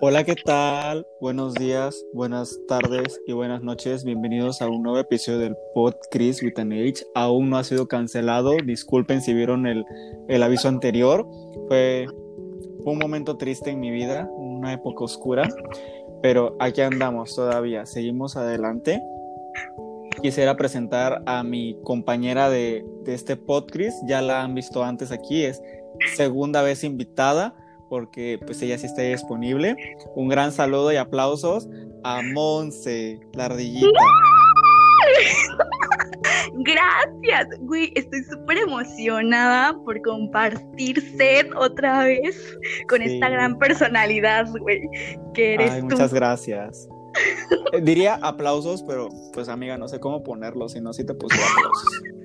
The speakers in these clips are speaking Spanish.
Hola, ¿qué tal? Buenos días, buenas tardes y buenas noches. Bienvenidos a un nuevo episodio del Pod Chris with an Age. Aún no ha sido cancelado. Disculpen si vieron el, el aviso anterior. Fue un momento triste en mi vida, una época oscura. Pero aquí andamos todavía. Seguimos adelante. Quisiera presentar a mi compañera de, de este podcast. Ya la han visto antes aquí. Es segunda vez invitada porque pues ella sí está disponible. Un gran saludo y aplausos a Monse, la ardillita. Gracias, güey, estoy súper emocionada por compartir set otra vez con Sí. esta gran personalidad, güey, que eres Ay, tú. muchas gracias. Eh, Diría aplausos, pero pues amiga, no sé cómo ponerlo, si no, sí te puse aplausos.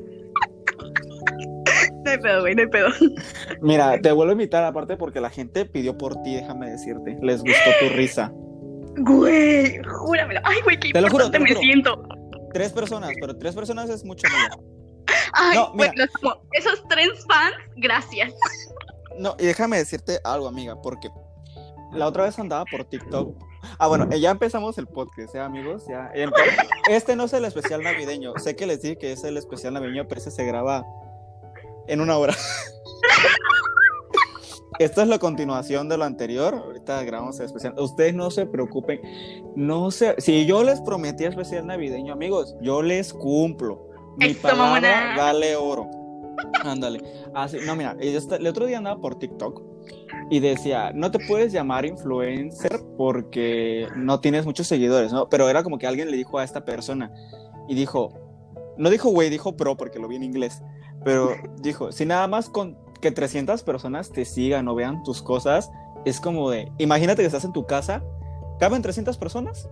No hay pedo, güey, no hay pedo. Mira, te vuelvo a invitar aparte porque la gente pidió por ti, déjame decirte. Les gustó tu risa. Güey, júramelo. Ay, güey, qué Te lo juro, te lo me juro. siento. Tres personas, pero tres personas es mucho. Ay, No, güey, mira. Esos tres fans, gracias. No, y déjame decirte algo, amiga, porque la otra vez andaba por TikTok. Ah, bueno, eh, ya empezamos el podcast, ¿eh, amigos? Ya, Este no es el especial navideño. Sé que les dije que es el especial navideño, pero ese se graba en una hora. Esto es la continuación de lo anterior. Ahorita grabamos el especial. Ustedes no se preocupen. No se... Si yo les prometí especial navideño, amigos, yo les cumplo. Mi palabra vale oro. Ándale. Así, no, mira, el otro día andaba por TikTok y decía, no te puedes llamar influencer porque no tienes muchos seguidores, ¿no? Pero era como que alguien le dijo a esta persona y dijo, no dijo güey, dijo pro porque lo vi en inglés, pero dijo, si nada más con que 300 personas te sigan o vean tus cosas, es como de, imagínate que estás en tu casa, ¿caben 300 personas?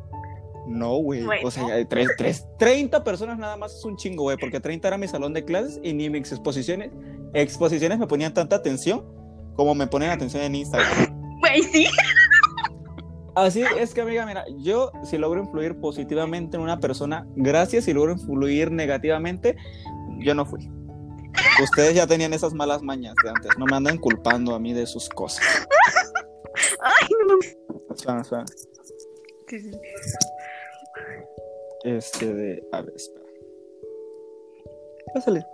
No, güey. Bueno. O sea, hay tres, tres, 30 personas nada más es un chingo, güey, porque 30 era mi salón de clases y ni mis exposiciones, exposiciones me ponían tanta atención como me ponen atención en Instagram. Güey, sí. Así es que, amiga, mira, yo si logro influir positivamente en una persona, gracias, si logro influir negativamente, yo no fui. Ustedes ya tenían esas malas mañas de antes, no me andan culpando a mí de sus cosas. Ay, no. Espera, espera. Sí, sí. Este de. A ver, espera. Pásale.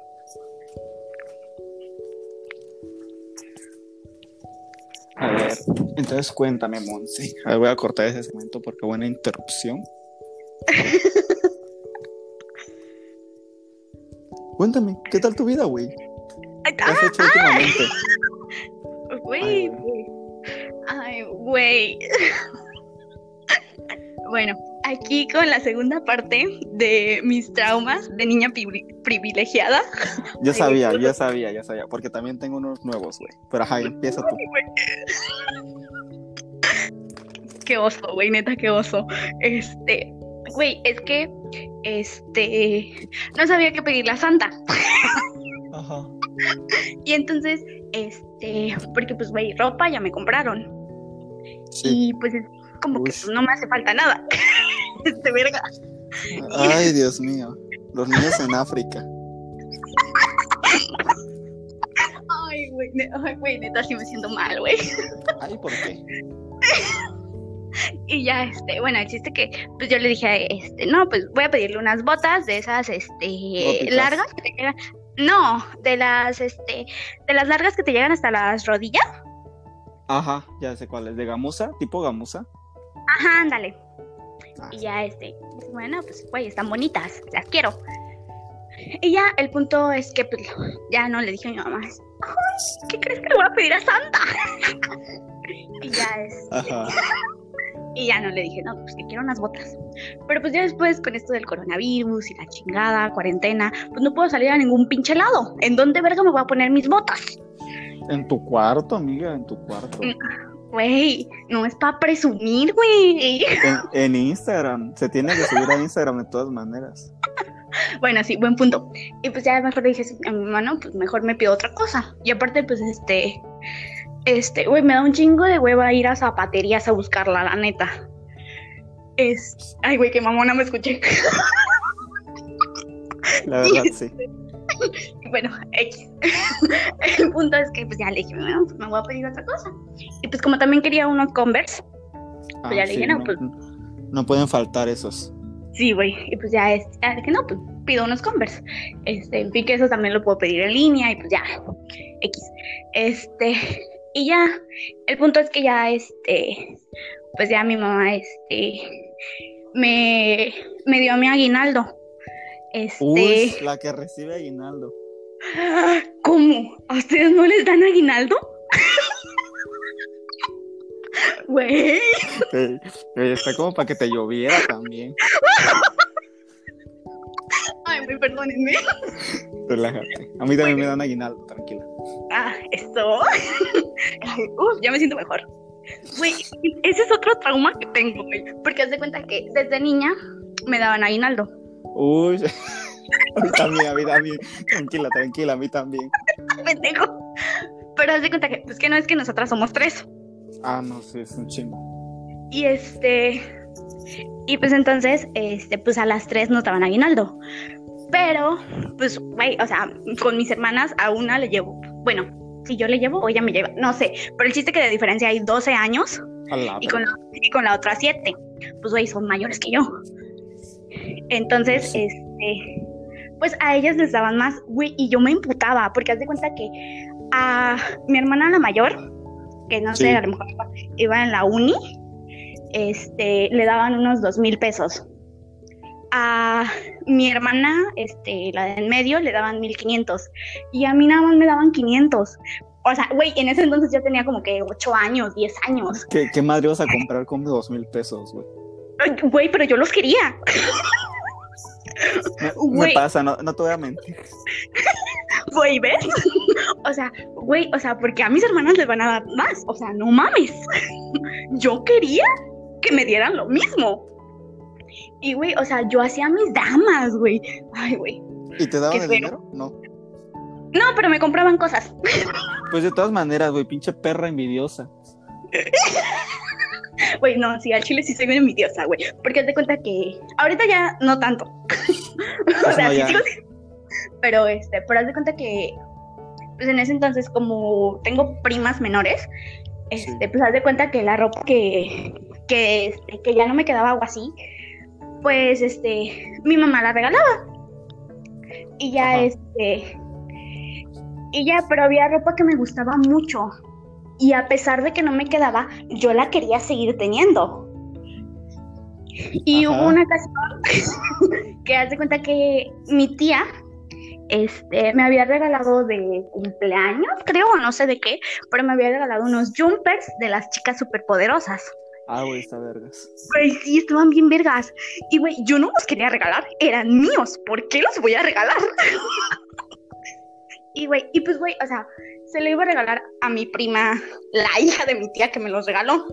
A ver, entonces cuéntame, Monse. A ver, voy a cortar ese segmento porque buena interrupción. Cuéntame, ¿qué tal tu vida, güey? Ay, ¿Qué has hecho últimamente? ah, Güey, güey. Ay, güey. Bueno, aquí con la segunda parte de mis traumas de niña pri- privilegiada. Yo Ay, sabía, güey. yo sabía, ya sabía, porque también tengo unos nuevos, güey. Pero ajá, empieza tú. Qué oso, güey, neta, qué oso. Este, güey, es que, este, no sabía qué pedirle a Santa. Ajá. Y entonces, este, porque pues, güey, ropa ya me compraron. Sí. Y pues es como que pues, no me hace falta nada. Este, verga. Ay, Dios mío. Los niños en África. Ay, güey, ne- ay, güey, neta, sí me siento mal, güey. Ay, ¿por qué? Y ya, este, bueno, el chiste que, pues yo le dije, este, no, pues voy a pedirle unas botas de esas, este, largas que te llegan. No, de las, este, de las largas que te llegan hasta las rodillas. Ajá, ya sé cuál es. ¿De gamuza? ¿Tipo gamuza? Ajá, ándale. Ah, Y ya, este, bueno, pues, güey, están bonitas, las quiero. Y ya, el punto es que, pues, ya no le dije a mi mamá, "Ay, ¿qué crees que le voy a pedir a Santa? y ya es, Ajá. y ya no le dije, no, pues que quiero unas botas. Pero pues ya después, con esto del coronavirus y la chingada, cuarentena, pues no puedo salir a ningún pinche lado. ¿En dónde verga me voy a poner mis botas? En tu cuarto, amiga, en tu cuarto. Güey, no es para presumir, güey. En, en Instagram. Se tiene que subir a Instagram de todas maneras. Bueno, sí, buen punto. Y pues ya mejor le dije a mi mamá, no, pues mejor me pido otra cosa. Y aparte, pues este, este, güey, me da un chingo de hueva ir a zapaterías a buscarla, la neta. Es, ay, güey, qué mamona me escuché. La verdad, sí. bueno, X. El punto es que pues ya le dije, bueno, pues me voy a pedir otra cosa. Y pues como también quería unos Converse, pues ya le dije, no, pues no pueden faltar esos. Sí, güey. Y pues ya es, ya dije, no, pues pido unos Converse. Este, en fin, que eso también lo puedo pedir en línea y pues ya, X. Este, y ya, el punto es que ya, este, pues ya mi mamá, este, me, me dio mi aguinaldo. Este. Uy, la que recibe aguinaldo. ¿Cómo? ¿A ustedes no les dan aguinaldo? Güey. está como para que te lloviera también. Perdónenme. Relájate. A mí también me dan aguinaldo, tranquila. Ah, esto. Uf, ya me siento mejor. Güey, ese es otro trauma que tengo, güey. Porque haz de cuenta que desde niña me daban aguinaldo. Uy, a mí también, a mí también. Tranquila, tranquila, a mí también. Pendejo. Pero haz de cuenta que, pues que no es que nosotras somos tres. Ah, no, sí, es un chingo. Y este. Y pues entonces, este, pues a las tres nos daban aguinaldo. Pero, pues, güey, o sea, con mis hermanas a una le llevo. Bueno, si yo le llevo o ella me lleva, no sé. Pero el chiste que de diferencia hay 12 años y con, la, y con la otra 7. Pues, güey, son mayores que yo. Entonces, este, pues a ellas les daban más, güey, y yo me imputaba, porque haz de cuenta que a mi hermana la mayor, que no sé, a lo mejor iba en la uni, este, le daban unos dos mil pesos. A mi hermana, este, la de en medio, le daban mil quinientos. Y a mí nada más me daban quinientos. O sea, güey, en ese entonces yo tenía como que ocho años, diez años. ¿Qué, qué madre vas a comprar con dos mil pesos, güey? Güey, pero yo los quería. Me, pasa, no, no te voy a mentir. Güey, ¿ves? o sea, güey, o sea, porque a mis hermanas les van a dar más. O sea, no mames. yo quería que me dieran lo mismo. Y, güey, o sea, yo hacía mis damas, güey. Ay, güey. ¿Y te daban el dinero? No. No, pero me compraban cosas. pues de todas maneras, güey, pinche perra envidiosa. Güey, no, sí, al chile sí soy muy envidiosa, güey. Porque te cuenta que ahorita ya no tanto. o sea, sí sigo Pero este, pero haz de cuenta que pues en ese entonces como tengo primas menores, este, pues haz de cuenta que la ropa que que, este, que ya no me quedaba algo así, pues este, mi mamá la regalaba. Y ya este y ya, pero había ropa que me gustaba mucho y a pesar de que no me quedaba, yo la quería seguir teniendo. Y hubo una ocasión que hace cuenta que mi tía este, me había regalado de cumpleaños, creo, o no sé de qué, pero me había regalado unos jumpers de las chicas superpoderosas. Ah, güey, está vergas. Güey, sí, estaban bien vergas. Y, güey, yo no los quería regalar, eran míos. ¿Por qué los voy a regalar? y, güey, y pues, güey, o sea, se le iba a regalar a mi prima, la hija de mi tía que me los regaló.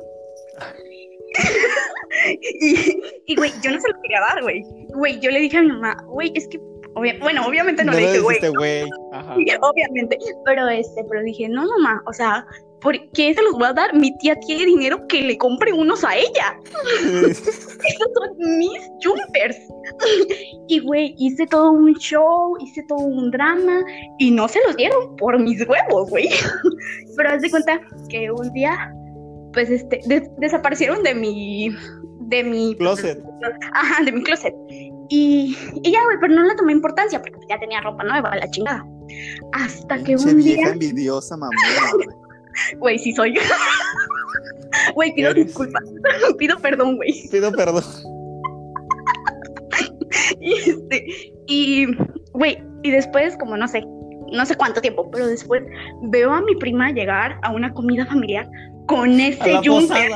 y, güey, yo no se lo quería dar, güey. Güey, yo le dije a mi mamá, güey, es que, bueno, obviamente no, le dije, güey. Obviamente, pero este, pero dije, no, mamá, o sea, ¿por qué se los voy a dar? Mi tía tiene dinero que le compre unos a ella. Esos son mis jumpers. y güey, hice todo un show, hice todo un drama y no se los dieron por mis huevos, güey. Pero haz de cuenta que un día, pues este, desaparecieron de mi, de mi closet. Ajá, de mi closet. Y, y ya, güey, pero no le tomé importancia porque ya tenía ropa nueva, la chingada. Hasta que un día. envidiosa, mamá, Güey, sí soy. Güey, pido disculpas. Pido perdón, güey. Pido perdón. y este, y, güey, y después, como no sé, no sé cuánto tiempo, pero después veo a mi prima llegar a una comida familiar con ese jumper.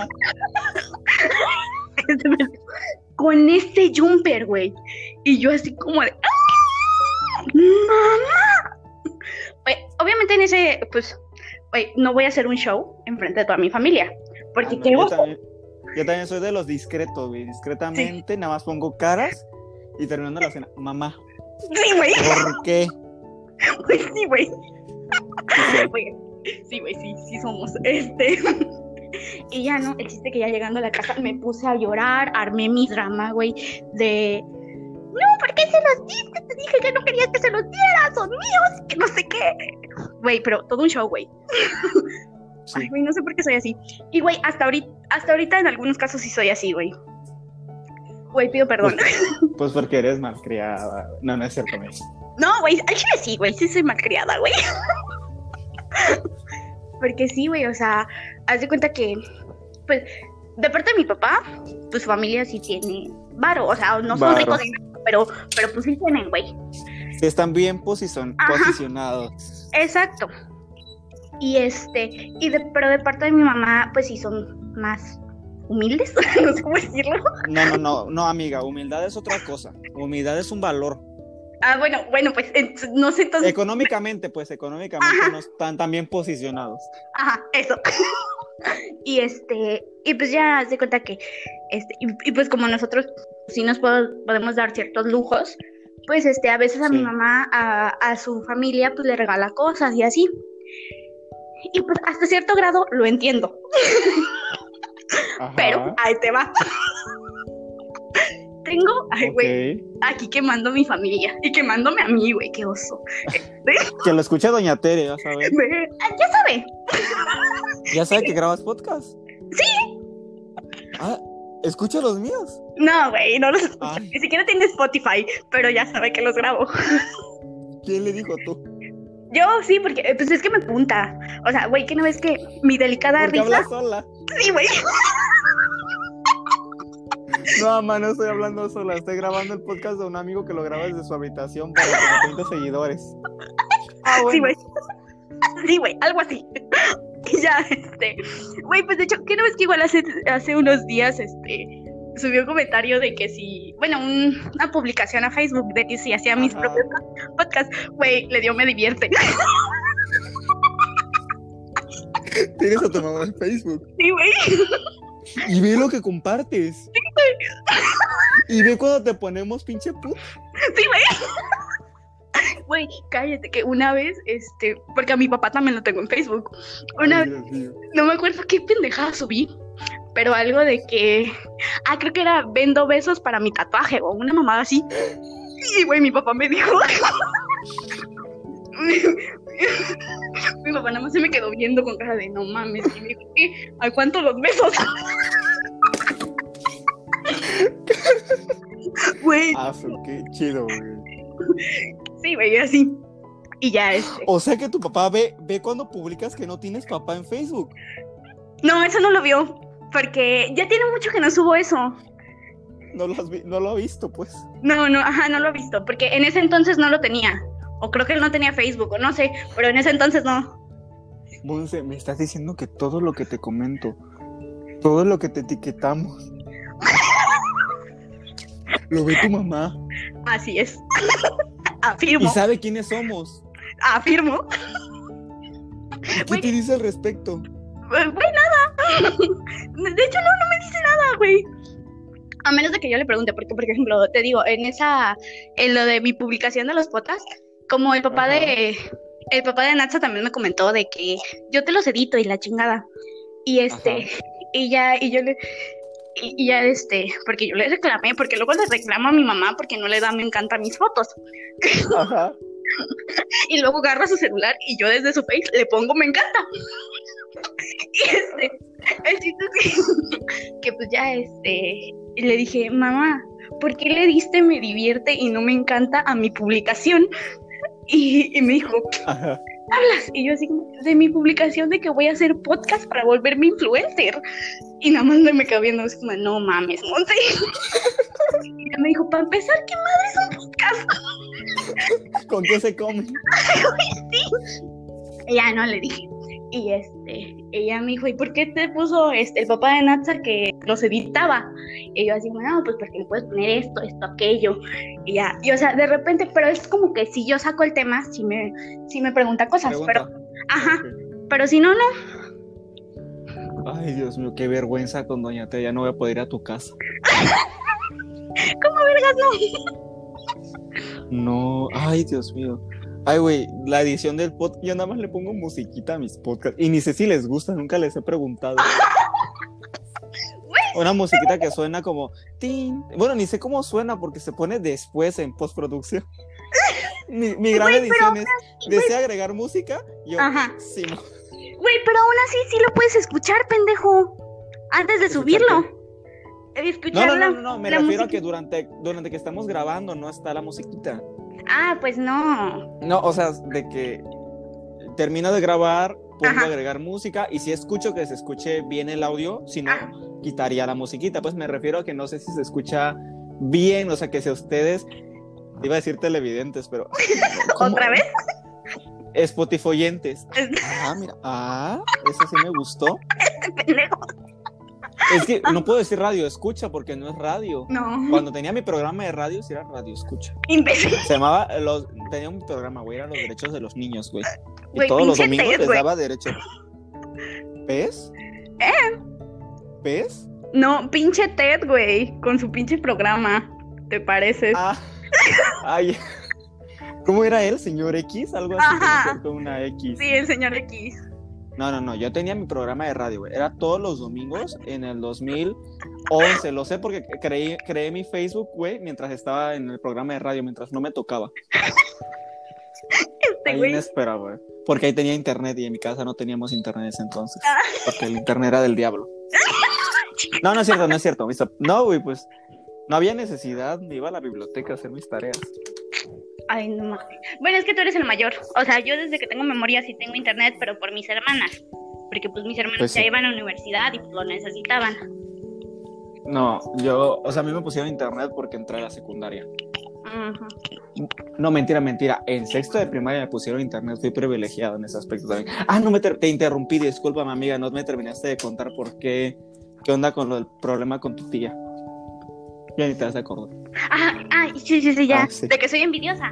con ese jumper, güey. Y yo así como de, ¡Ah! ¡Mamá! obviamente en ese, pues, no voy a hacer un show enfrente de toda mi familia. Porque ah, qué yo, también, soy de los discretos, güey. Discretamente, nada más pongo caras y terminando la cena, mamá. Sí, güey. ¿Por qué? Pues sí, güey. Sí, güey, sí, sí somos. Este. Y ya no, el chiste que ya llegando a la casa me puse a llorar, armé mi drama, güey, de no, ¿por qué se los diste, te dije que no querías que se los dieras, son míos, que no sé qué. Güey, pero todo un show, güey. Sí. Ay, güey, no sé por qué soy así. Y, güey, hasta ahorita, hasta ahorita en algunos casos sí soy así, güey. Güey, pido perdón. Pues porque eres malcriada. No, no es cierto, güey. No, güey, al chile sí, güey, sí soy malcriada, güey. Porque sí, güey, o sea, haz de cuenta que, pues, de parte de mi papá, pues su familia sí tiene varo, o sea, no son ricos, de pero, pero pues sí tienen, güey. Sí, están bien Ajá. posicionados. Exacto. Y este, y de, pero de parte de mi mamá, pues sí son más humildes, no sé cómo decirlo. No, no, no, no, amiga, humildad es otra cosa. Humildad es un valor. Ah, bueno, bueno, pues no sé entonces. Económicamente, pues económicamente no están tan bien posicionados. Ajá, eso. y este, y pues ya de cuenta que, este, y, y pues como nosotros sí nos po- podemos dar ciertos lujos, pues este, a veces a mi mamá, a, a su familia, pues le regala cosas y así. Y pues hasta cierto grado lo entiendo, Ajá, pero ahí te va. Tengo, ay, güey, aquí quemando mi familia y quemándome a mí, güey, qué oso. Que lo escuche Doña Tere, ya sabes. Ah, Ya sabe, Ya sabe que grabas podcast. Sí. Ah, escucha los míos. No, güey, no los escucho. Ay. Ni siquiera tiene Spotify, pero ya sabe que los grabo. ¿Quién le dijo tú? Yo sí, porque eh, pues es que me punta. O sea, güey, que no ves que mi delicada Porque risa. hablas sola. Sí, güey. No, mamá, no estoy hablando sola. Estoy grabando el podcast de un amigo que lo graba desde su habitación para como 30 seguidores. Ah, Sí, bueno. güey. Sí, güey, algo así. Y ya, este. Güey, pues de hecho, ¿qué no ves que igual hace, hace unos días, este. Subió un comentario de que si, bueno, un- una publicación a Facebook de que si hacía mis Ajá. propios podcasts, güey, le dio me divierte. Tienes a tu mamá en Facebook. Sí, güey. Y ve lo que compartes. Y ve cuando te ponemos pinche puto. Sí, güey. Güey, cállate, que una vez, este, porque a mi papá también lo tengo en Facebook. Una Ay, mío. No me acuerdo qué pendejada subí, pero algo de que. Ah, creo que era vendo besos para mi tatuaje o una mamada así. Y, güey, mi papá me dijo. mi papá nada más se me quedó viendo con cara de no mames. Y me dijo, ¿qué? ¿A cuánto los besos? Güey, Ah, qué chido, güey. sí, güey, así. Y ya este. O sea que tu papá ve, ve cuando publicas que no tienes papá en Facebook. No, eso no lo vio. Porque ya tiene mucho que no subo eso. No lo, has vi- no lo ha visto, pues. No, no, ajá, no lo he visto, porque en ese entonces no lo tenía. O creo que él no tenía Facebook, o no sé, pero en ese entonces no. Monse, me estás diciendo que todo lo que te comento, todo lo que te etiquetamos, lo ve tu mamá Así es. y afirmo, sabe quiénes somos. afirmo. ¿Y ¿Qué te dice al respecto? Güey, nada. De hecho, no, no me dice nada, güey. A menos de que yo le pregunte, porque, por ejemplo, te digo, en esa, en lo de mi publicación de los potas, como el papá de, el papá de Natsa también me comentó de que yo te los edito y la chingada. Y este, Ajá. y ya, y yo le, y, y ya este, porque yo le reclamé, porque luego le reclamo a mi mamá porque no le da me encanta mis fotos. Ajá. Y luego agarra su celular y yo desde su face le pongo me encanta. Y este, el chiste que, que pues ya este, le dije, mamá, ¿por qué le diste me divierte y no me encanta a mi publicación? Y, y me dijo, Ajá. hablas? Y yo así, de mi publicación de que voy a hacer podcast para volverme influencer. Y nada más me quedó viendo, así como, no mames, Monte. Y me dijo, para empezar, ¿qué madre es un podcast? ¿Con qué se come? Y ya no le dije. Y este, ella me dijo, ¿y por qué te puso este, el papá de Natsa que los editaba? Y yo así, no, pues porque le puedes poner esto, esto, aquello. Y ya, y o sea, de repente, pero es como que si yo saco el tema, si me, si me pregunta cosas, Pregunta. pero, ajá, pero si no, no. Ay, Dios mío, qué vergüenza con Doña Tea. Ya no voy a poder ir a tu casa. ¿Cómo vergas no? No, ay, Dios mío. Ay, güey, la edición del podcast, yo nada más le pongo musiquita a mis podcasts. Y ni sé si les gusta, nunca les he preguntado. una musiquita que suena como tin. Bueno, ni sé cómo suena porque se pone después en postproducción. Mi, mi gran Güey, edición es, ¿desea agregar música? Yo, Ajá. sí, no. Güey, pero aún así sí lo puedes escuchar, pendejo. Antes de ¿Escuchar subirlo. No, Escuchar no, la- no, no, me refiero a que durante, durante que estamos grabando no está la musiquita. Ah, pues no. No, o sea, de que termino de grabar, pongo a agregar música y si escucho que se escuche bien el audio, si no, Ah. quitaría la musiquita. Pues me refiero a que no sé si se escucha bien, o sea, que si ustedes, iba a decir televidentes, pero... ¿cómo? ¿Otra vez? Spotifoyentes. Ah, mira, ah, eso sí me gustó. Pendejo. Es que no puedo decir radio escucha porque no es radio. No. Cuando tenía mi programa de radio, sí era radio escucha. Imbécil. Se llamaba, los, tenía un programa, güey, era los derechos de los niños, güey. Y todos los domingos les daba derecho. ¿Pez? ¿Eh? ¿Pez? No, pinche Ted, güey. Con su pinche programa. ¿Te pareces? Ah, ay. ¿Cómo era él, señor X? Algo así, Ajá. con una X. Sí, el señor X. No, no, no, yo tenía mi programa de radio, güey. Era todos los domingos en el 2011. Lo sé porque creí, creé mi Facebook, güey, mientras estaba en el programa de radio, mientras no me tocaba. Este Ahí güey. me esperaba, güey. Porque ahí tenía internet y en mi casa no teníamos internet en ese entonces. Ah. Porque el internet era del diablo. No, no es cierto, no es cierto. No, güey, pues no había necesidad. Me iba a la biblioteca a hacer mis tareas. Ay, no. Bueno, es que tú eres el mayor. O sea, yo desde que tengo memoria sí tengo internet, pero por mis hermanas. Porque pues mis hermanas Pues sí. ya iban a la universidad y pues lo necesitaban. No, yo, o sea, a mí me pusieron internet porque entré a la secundaria. Ujú. No, mentira, mentira. En sexto de primaria me pusieron internet. Fui privilegiado en ese aspecto también. Ah, no me te interrumpí. Discúlpame, amiga. No me terminaste de contar por qué. ¿Qué onda con lo del problema con tu tía? Ya ni te vas a acordar. Ah, ah, sí, sí, sí, ya. Ah, sí. De que soy envidiosa.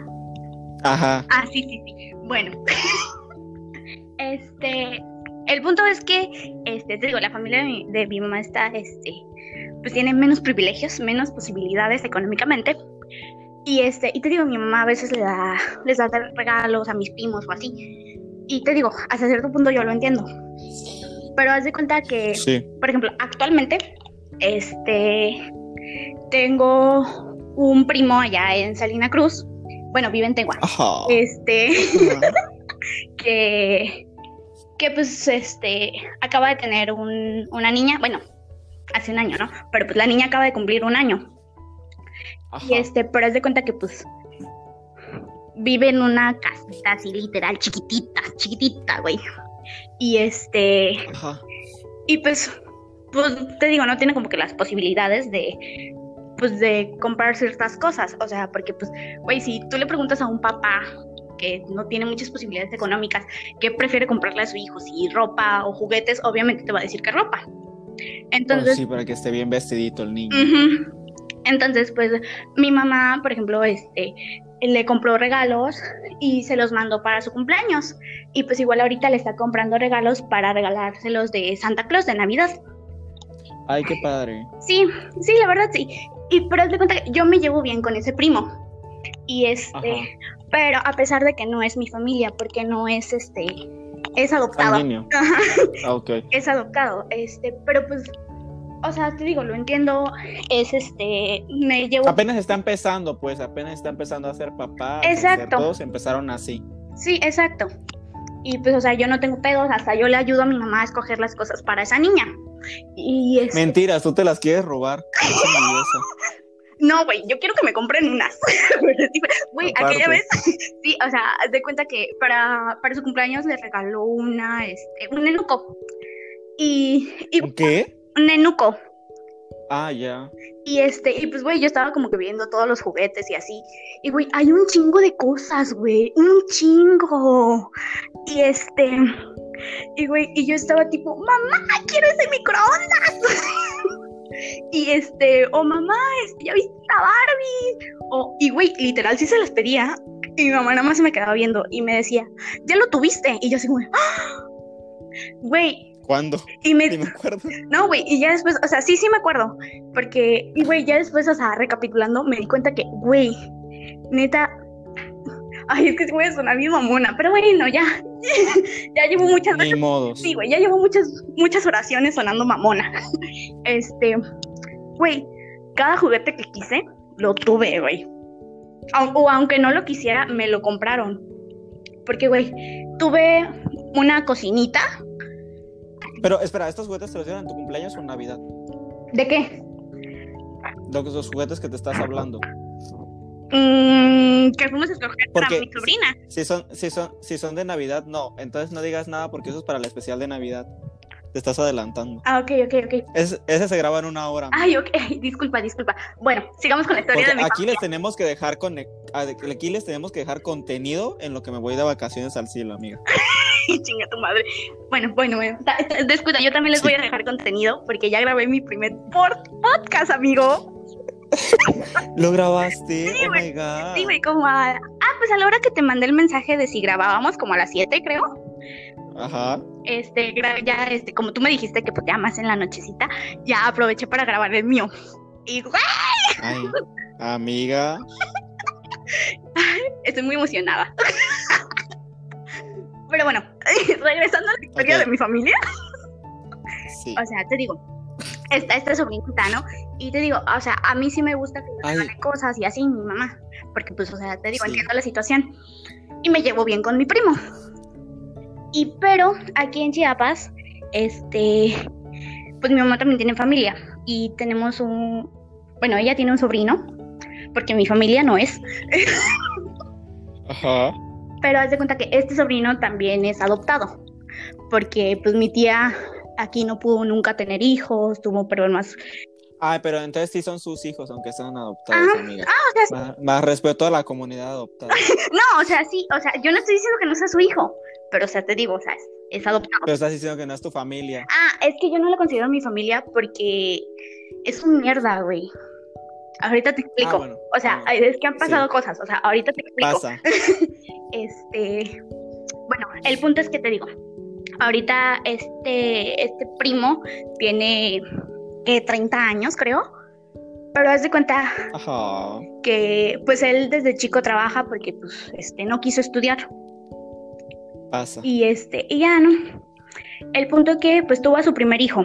Ajá. Ah, sí, sí, sí. Bueno. este, el punto es que, este, te digo, la familia de mi, de mi mamá está, este, pues tiene menos privilegios, menos posibilidades económicamente. Y este, y te digo, mi mamá a veces le da, les da regalos a mis primos o así. Y te digo, hasta cierto punto yo lo entiendo. Pero haz de cuenta que, Sí. por ejemplo, actualmente, este, tengo un primo allá en Salina Cruz. Bueno, vive en Tegua. Ajá. Este, que, que pues, este, acaba de tener un- una niña, bueno, hace un año, ¿no? Pero pues la niña acaba de cumplir un año. Ajá. Y este, pero haz de cuenta que pues vive en una casita así literal, chiquitita, chiquitita, güey. Y este, Ajá. y pues, pues te digo, no tiene como que las posibilidades de, pues de comprar ciertas cosas. O sea, porque pues, güey, si tú le preguntas a un papá que no tiene muchas posibilidades económicas, ¿qué prefiere comprarle a su hijo? Si ropa o juguetes, obviamente te va a decir que ropa. Entonces, Pues sí, para que esté bien vestidito el niño. Entonces, pues mi mamá, por ejemplo, este, le compró regalos y se los mandó para su cumpleaños. Y pues igual ahorita le está comprando regalos para regalárselos de Santa Claus de Navidad. Ay, qué padre. Sí, sí, la verdad sí. Y pero de cuenta que yo me llevo bien con ese primo. Y este, Ajá. pero a pesar de que no es mi familia, porque no es este, es adoptado. Ajá Ah, es adoptado, este, pero pues, o sea, te digo, lo entiendo, es este, me llevo, Apenas está empezando, pues, apenas está empezando a ser papá. Exacto. Todos empezaron así. sí, exacto, y pues, o sea, yo no tengo pedos, hasta yo le ayudo a mi mamá a escoger las cosas para esa niña, y Mentiras, tú te las quieres robar. No, güey, yo quiero que me compren unas, güey, aquella vez, sí, o sea, haz de cuenta que para, para su cumpleaños le regaló una, este, un nenuco, y, y ¿Un ¿Qué? un nenuco, Ah, ya. Y este, y pues, güey, yo estaba como que viendo todos los juguetes y así. Y, güey, hay un chingo de cosas, güey. Un chingo. Y este, y, güey, y yo estaba tipo, mamá, quiero ese microondas. y este, o mamá, este, ya viste a Barbie. O, y, güey, literal, sí se las pedía. Y mi mamá nada más se me quedaba viendo y me decía, ya lo tuviste. Y yo así, güey, ¡Ah! güey. ¿Cuándo? Y me, acuerdo. no, güey, y ya después, o sea, sí, sí me acuerdo, porque, y güey, ya después, o sea, recapitulando, me di cuenta que, güey, neta, Ay, es que sí voy a sonar bien mamona, pero bueno, ya. ya llevo muchas Ni modos. Sí, güey, ya llevo muchas, muchas oraciones sonando mamona. Este, güey, cada juguete que quise, lo tuve, güey. O aunque no lo quisiera, me lo compraron. Porque, güey, tuve una cocinita. Pero espera, ¿estos juguetes te los dieron en tu cumpleaños o en Navidad? ¿De qué? Los, los juguetes que te estás hablando. Mm, que fuimos a escoger para mi sobrina. Si son, si son, si son de Navidad, no. Entonces no digas nada porque eso es para el especial de Navidad. Te estás adelantando. Ah, ok, ok, ok. Es- ese se graba en una hora. Ay, ok, disculpa, disculpa. Bueno, sigamos con la historia Porque de mi aquí les tenemos que dejar con aquí les tenemos que dejar contenido en lo que me voy de vacaciones al cielo, amiga. Chinga tu madre. Bueno, bueno, bueno. Descuida, yo también les Sí. voy a dejar contenido porque ya grabé mi primer podcast, amigo. ¿Lo grabaste? Sí, oh güey. my god. Sí, güey, como a... Ah, pues a la hora que te mandé el mensaje de si grabábamos, como a las 7, creo. Ajá. Este, ya, este, como tú me dijiste que pues ya más en la nochecita, ya aproveché para grabar el mío. Y. Ay, amiga. estoy muy emocionada. Pero bueno, regresando a la historia de mi familia. Sí. O sea, te digo, está esta sobrinita, ¿no? Y te digo, o sea, a mí sí me gusta que me regale cosas y así mi mamá. Porque, pues, o sea, te digo, Sí. entiendo la situación. Y me llevo bien con mi primo. Y pero aquí en Chiapas, este, pues mi mamá también tiene familia. Y tenemos un, bueno, ella tiene un sobrino, porque mi familia no es. Ajá. Pero haz de cuenta que este sobrino también es adoptado. Porque pues mi tía aquí no pudo nunca tener hijos, tuvo problemas. Ay, pero entonces sí son sus hijos, aunque sean adoptados, Ah, amiga. O sea, sí- Más, más respeto a la comunidad adoptada. no, o sea, sí, o sea, yo no estoy diciendo que no sea su hijo, pero o sea, te digo, o sea, es, es adoptado. Pero estás diciendo que no es tu familia. Ah, es que yo no lo considero mi familia porque es un mierda, güey. Ahorita te explico. Ah, bueno. o sea, bueno, es que han pasado sí. cosas, o sea, ahorita te explico. Pasa. Este, bueno, el punto es que te digo, ahorita este, este primo tiene eh, 30 años, creo, pero haz de cuenta Ajá. que pues él desde chico trabaja porque pues este no quiso estudiar Pasa. y este y ya no. El punto que pues tuvo a su primer hijo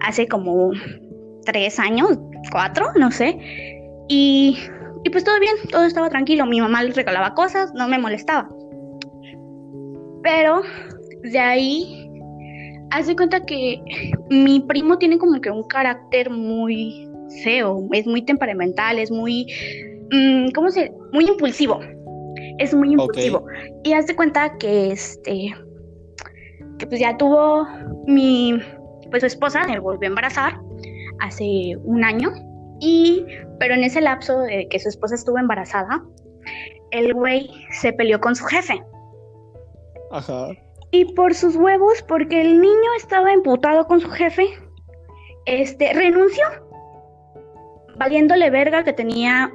hace como tres años, cuatro, no sé, y, y pues todo bien, todo estaba tranquilo. Mi mamá le regalaba cosas, no me molestaba. Pero de ahí, haz de cuenta que mi primo tiene como que un carácter muy feo, es muy temperamental, es muy, mm, ¿cómo se? Muy impulsivo. Es muy impulsivo. Y haz de cuenta que este, que pues ya tuvo mi, pues su esposa, me volvió a embarazar hace un año. Y, pero en ese lapso de que su esposa estuvo embarazada, el güey se peleó con su jefe. Ajá. Y por sus huevos, porque el niño estaba emputado con su jefe, este, renunció. Valiéndole verga que tenía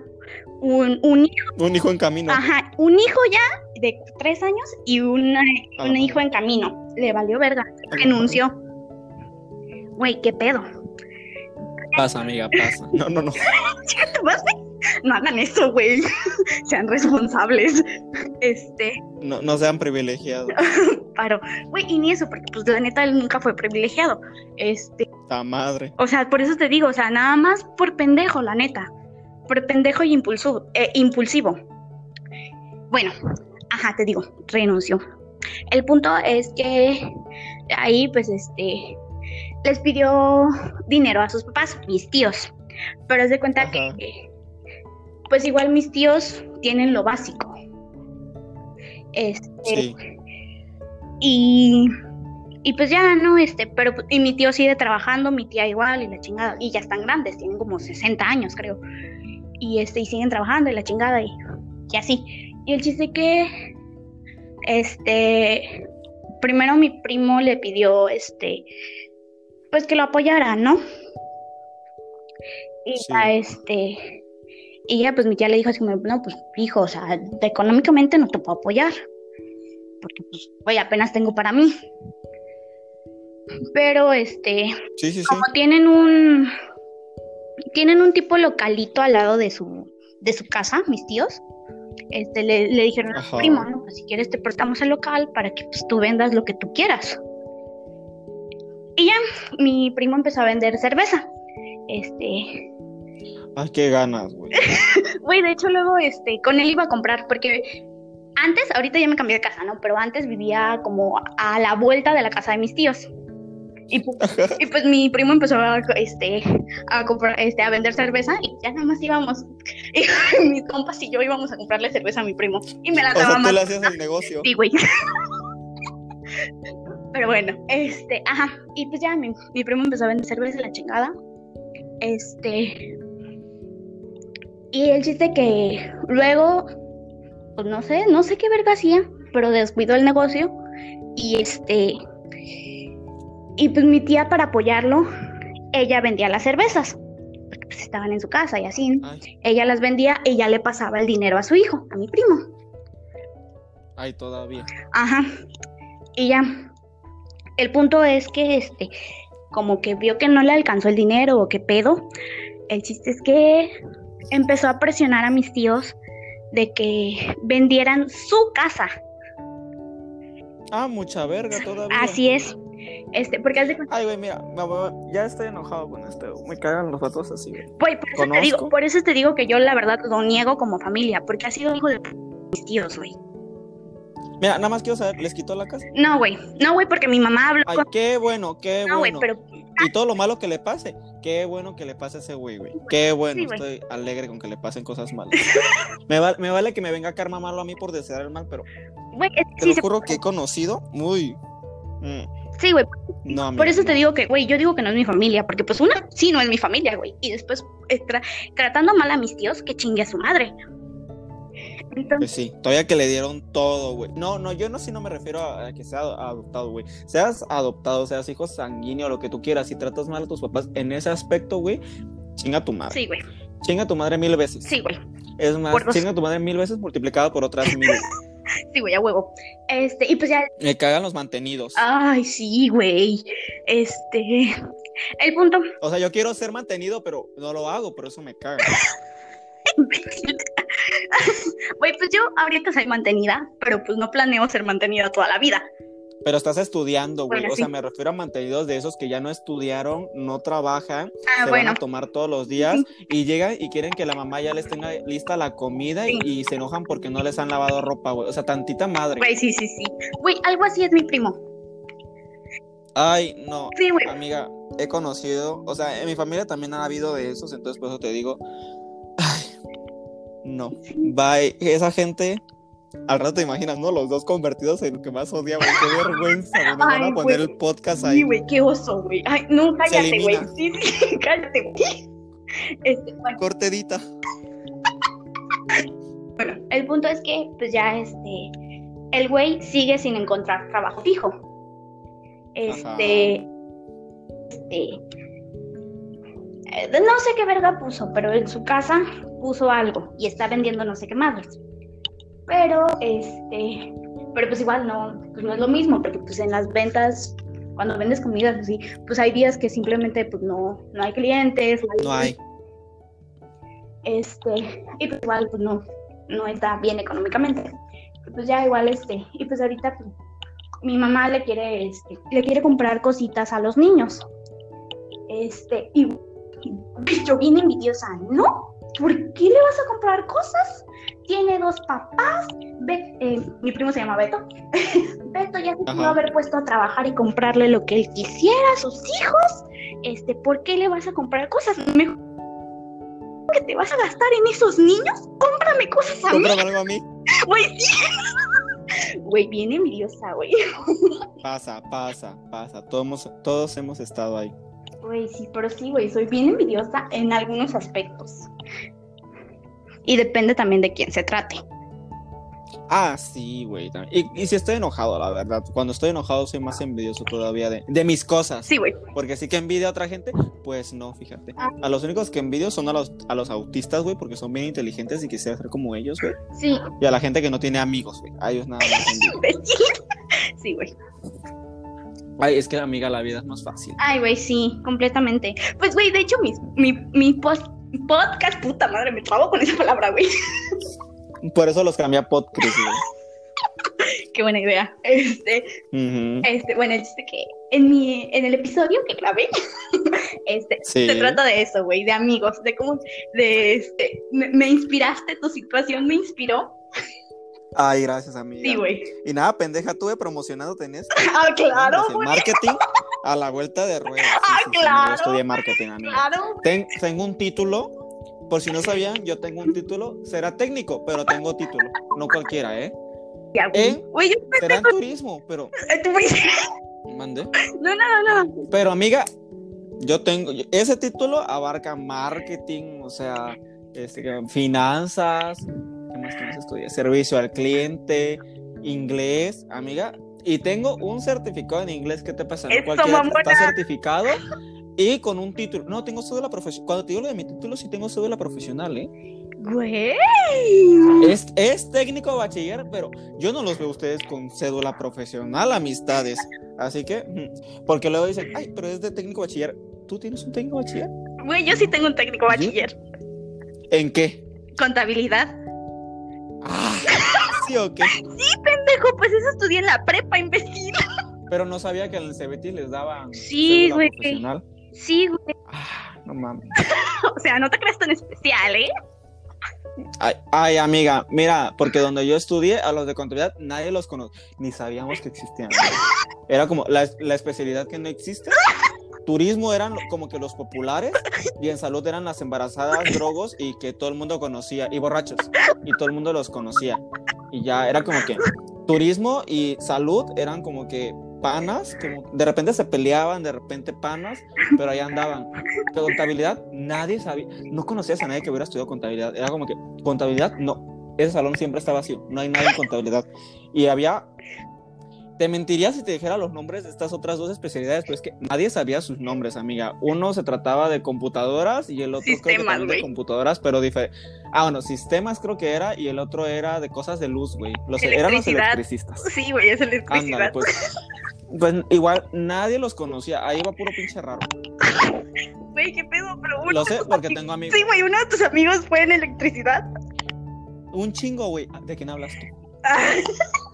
un, un hijo, Un hijo en camino. ajá, un hijo ya de tres años y una- un Ajá. hijo en camino. Le valió verga, renunció. Güey, qué pedo. Pasa, amiga, pasa. No, no, no. No hagan eso, güey. Sean responsables. Este, No, no sean privilegiados. paro. Güey, y ni eso, porque pues la neta él nunca fue privilegiado. Este, Ta madre. o sea, por eso te digo, o sea, nada más por pendejo, la neta. Por pendejo y impulsivo. eh, impulsivo. Bueno, ajá, te digo, renunció. El punto es que ahí, pues, este, les pidió dinero a sus papás, mis tíos. Pero es de cuenta Ajá. que, pues, igual mis tíos tienen lo básico. Este, Sí. y, y pues ya, ¿no? Este, pero y mi tío sigue trabajando, mi tía igual, y la chingada, y ya están grandes, tienen como 60 años, creo. Y este, y siguen trabajando, y la chingada, y, y así. Y el chiste que, este, primero mi primo le pidió, este, pues que lo apoyara, ¿no? Y Sí. ya, este, y ya, pues mi tía le dijo así, como, no, pues, hijo, o sea, económicamente no te puedo apoyar porque pues, güey, apenas tengo para mí. Pero este, Sí, sí, sí. como tienen un tienen un tipo localito al lado de su de su casa, mis tíos, este, le, le dijeron a mi primo, ¿no? Pues si quieres te prestamos el local para que pues, tú vendas lo que tú quieras. Y ya, mi primo empezó a vender cerveza. Este, Ay, qué ganas, güey. güey, de hecho luego, este, con él iba a comprar, porque antes, ahorita ya me cambié de casa, ¿no? Pero antes vivía como a la vuelta de la casa de mis tíos. Y, pu- y pues mi primo empezó a, este, a comprar, este, a vender cerveza y ya nada más íbamos, y mis compas y yo íbamos a comprarle cerveza a mi primo y me la O sea, daba tú le hacías el negocio. Sí, güey. Pero bueno, este, ajá. Y pues ya mi, mi primo empezó a vender cerveza la chingada. Este. Y el chiste que luego, pues no sé, no sé qué verga hacía, pero descuidó el negocio. Y este. Y pues mi tía, para apoyarlo, ella vendía las cervezas. Porque pues estaban en su casa y así. Ay, Ella las vendía y ya le pasaba el dinero a su hijo, a mi primo. ay, todavía. Ajá. Y ya. El punto es que este, como que vio que no le alcanzó el dinero o qué pedo. El chiste es que empezó a presionar a mis tíos de que vendieran su casa. Ah, mucha verga todavía. Así es. Este, porque Ay, güey, mira, ya estoy enojado con este. Me cagan los vatos así, güey. Por eso te digo, por eso te digo que yo la verdad lo niego como familia, porque ha sido hijo de mis tíos, güey. Mira, nada más quiero saber, ¿les quitó la casa? No, güey. No, güey, porque mi mamá habló Ay, con... qué bueno, qué No, güey, bueno. pero Y todo lo malo que le pase, qué bueno que le pase a ese güey, güey. Qué bueno, Sí, güey. estoy alegre con que le pasen cosas malas. me, va- me vale que me venga karma malo a mí por desear el mal, pero güey, es- te sí, lo se- juro que he conocido muy... mm, sí, güey, no, Por eso te digo que, güey, yo digo que no es mi familia, porque pues una, sí, no es mi familia, güey. Y después, eh, tra- tratando mal a mis tíos, que chingue a su madre. Pues sí, todavía que le dieron todo, güey. No, no, yo no sí no me refiero a, a que sea adoptado, güey. Seas adoptado, seas hijo sanguíneo, lo que tú quieras, si tratas mal a tus papás en ese aspecto, güey, chinga tu madre. sí, güey, Chinga a tu madre mil veces. sí, güey, Es más, Por chinga tu madre mil veces multiplicado por otras mil. sí, güey, a huevo. Este, y pues ya, Me cagan los mantenidos. ay, sí, güey. Este, el punto, O sea, yo quiero ser mantenido, pero no lo hago, por eso me caga. güey, pues yo ahorita soy mantenida, pero pues no planeo ser mantenida toda la vida. Pero estás estudiando, güey. Bueno, o sea, me refiero a mantenidos de esos que ya no estudiaron, no trabajan, Ah, se bueno, van a tomar todos los días y llegan y quieren que la mamá ya les tenga lista la comida Sí. y, y se enojan porque no les han lavado ropa, güey. O sea, tantita madre. güey, sí, sí, sí. Güey, algo así es mi primo. Ay, no, Sí, güey. amiga, he conocido, o sea, en mi familia también ha habido de esos, entonces por eso te digo, no, bye, esa gente, al rato te imaginas, ¿no? Los dos convertidos en lo que más odiamos, qué vergüenza, nos van Ay, a poner el podcast ahí. Sí, güey, qué oso, güey. Ay, no, cállate, güey. Sí, sí, cállate, güey. Este, bueno, Cortedita. Bueno, el punto es que, pues ya, este, el güey sigue sin encontrar trabajo fijo. Este, este, eh, no sé qué verga puso, pero en su casa puso algo y está vendiendo no sé qué madres. Pero, este, pero pues igual no, pues no es lo mismo, porque pues en las ventas, cuando vendes comidas así, pues hay días que simplemente pues no, no hay clientes, No hay. este, y pues igual pues no, no está bien económicamente. Pues ya igual este, y pues ahorita pues, mi mamá le quiere, este, le quiere comprar cositas a los niños. Este, y, y yo bien envidiosa, ¿no? ¿Por qué le vas a comprar cosas? Tiene dos papás, Be- eh, mi primo se llama Beto. Beto ya se pudo haber puesto a trabajar y comprarle lo que él quisiera a sus hijos. Este, ¿por qué le vas a comprar cosas? Mejor que te vas a gastar en esos niños, cómprame cosas a mí, Cómprame algo a mí. güey. sí. Güey, bien envidiosa, güey. Pasa, pasa, pasa. Todos, todos hemos estado ahí. Güey, sí, pero sí, güey, soy bien envidiosa en algunos aspectos. Y depende también de quién se trate. Ah, sí, güey. Y, y si estoy enojado, la verdad. Cuando estoy enojado soy más envidioso todavía de, de mis cosas. Sí, güey. Porque sí que envidia a otra gente, pues no, fíjate. Ah. A los únicos que envidio son a los, a los autistas, güey, porque son bien inteligentes y quisiera ser como ellos, güey. Sí, Y a la gente que no tiene amigos, güey. A ellos nada más envidio. sí, güey. Ay, es que, amiga, la vida es más fácil. Ay, güey, sí, completamente. Pues, güey, de hecho, mi, mi, mi post- podcast, puta madre, me trabo con esa palabra, güey. Por eso los cambié a Podcast. Qué buena idea. Este, este, bueno, el chiste que en mi, en el episodio que grabé, este, Sí. se trata de eso, güey, de amigos, de cómo, de este, me, me inspiraste, tu situación me inspiró. Ay, gracias, amiga. Sí, güey. Y nada, pendeja, tuve promocionándote en esto. Ah, claro, güey. marketing a la vuelta de ruedas. Sí, Ah, sí, claro, Yo estudié marketing, amiga. Claro. Ten- tengo un título. Por si no sabían, yo tengo un título. Será técnico, pero tengo título. No cualquiera, ¿eh? Ya, güey. Güey, yo, Será en turismo, pero. eh, Mande. no, no, no. Pero, amiga, yo tengo. Ese título abarca marketing, o sea, este, finanzas. ¿Qué más, qué más estudié? Servicio al cliente, inglés, amiga. Y tengo un certificado en inglés que te pasa. No cualquiera mamona. está certificado y con un título. No, tengo cédula profesional. Cuando te digo lo de mi título, sí tengo cédula profesional, ¿eh? Güey. Es, es técnico bachiller, pero yo no los veo a ustedes con cédula profesional, amistades. Así que, mm, porque luego dicen, ay, pero es de técnico bachiller. ¿Tú tienes un técnico bachiller? Güey, yo sí tengo un técnico bachiller. ¿En qué? Contabilidad. Ah, sí o qué. Pendejo, pues eso estudié en la prepa, imbécil. Pero no sabía que en el CBT les daban Sí, güey. profesional. Sí, güey. Ah, no mames. O sea, no te creas tan especial, ¿eh? Ay, ay, amiga, mira, porque donde yo estudié, a los de contabilidad, nadie los conoce, ni sabíamos que existían. Era como la, la especialidad que no existe. Turismo eran como que los populares y en salud eran las embarazadas, drogos y que todo el mundo conocía, y borrachos, y todo el mundo los conocía. Y ya era como que turismo y salud eran como que panas, como de repente se peleaban, de repente panas, pero ahí andaban. Pero contabilidad, nadie sabía, no conocías a nadie que hubiera estudiado contabilidad. Era como que contabilidad, no. Ese salón siempre está vacío, no hay nadie en contabilidad. Y había, te mentiría si te dijera los nombres de estas otras dos especialidades, pero es que nadie sabía sus nombres, amiga. Uno se trataba de computadoras y el otro creo que Sistemas, también de computadoras, pero diferente. Ah, bueno, sistemas creo que era y el otro era de cosas de luz, güey. Los, eran los electricistas. Sí, güey, es electricidad. Ándale, pues. Pues igual nadie los conocía, ahí va puro pinche raro. Güey, qué pedo, pero uno Lo sé porque tengo amigos. Sí, güey, uno de tus amigos fue en electricidad. Un chingo, güey. ¿De quién hablas tú?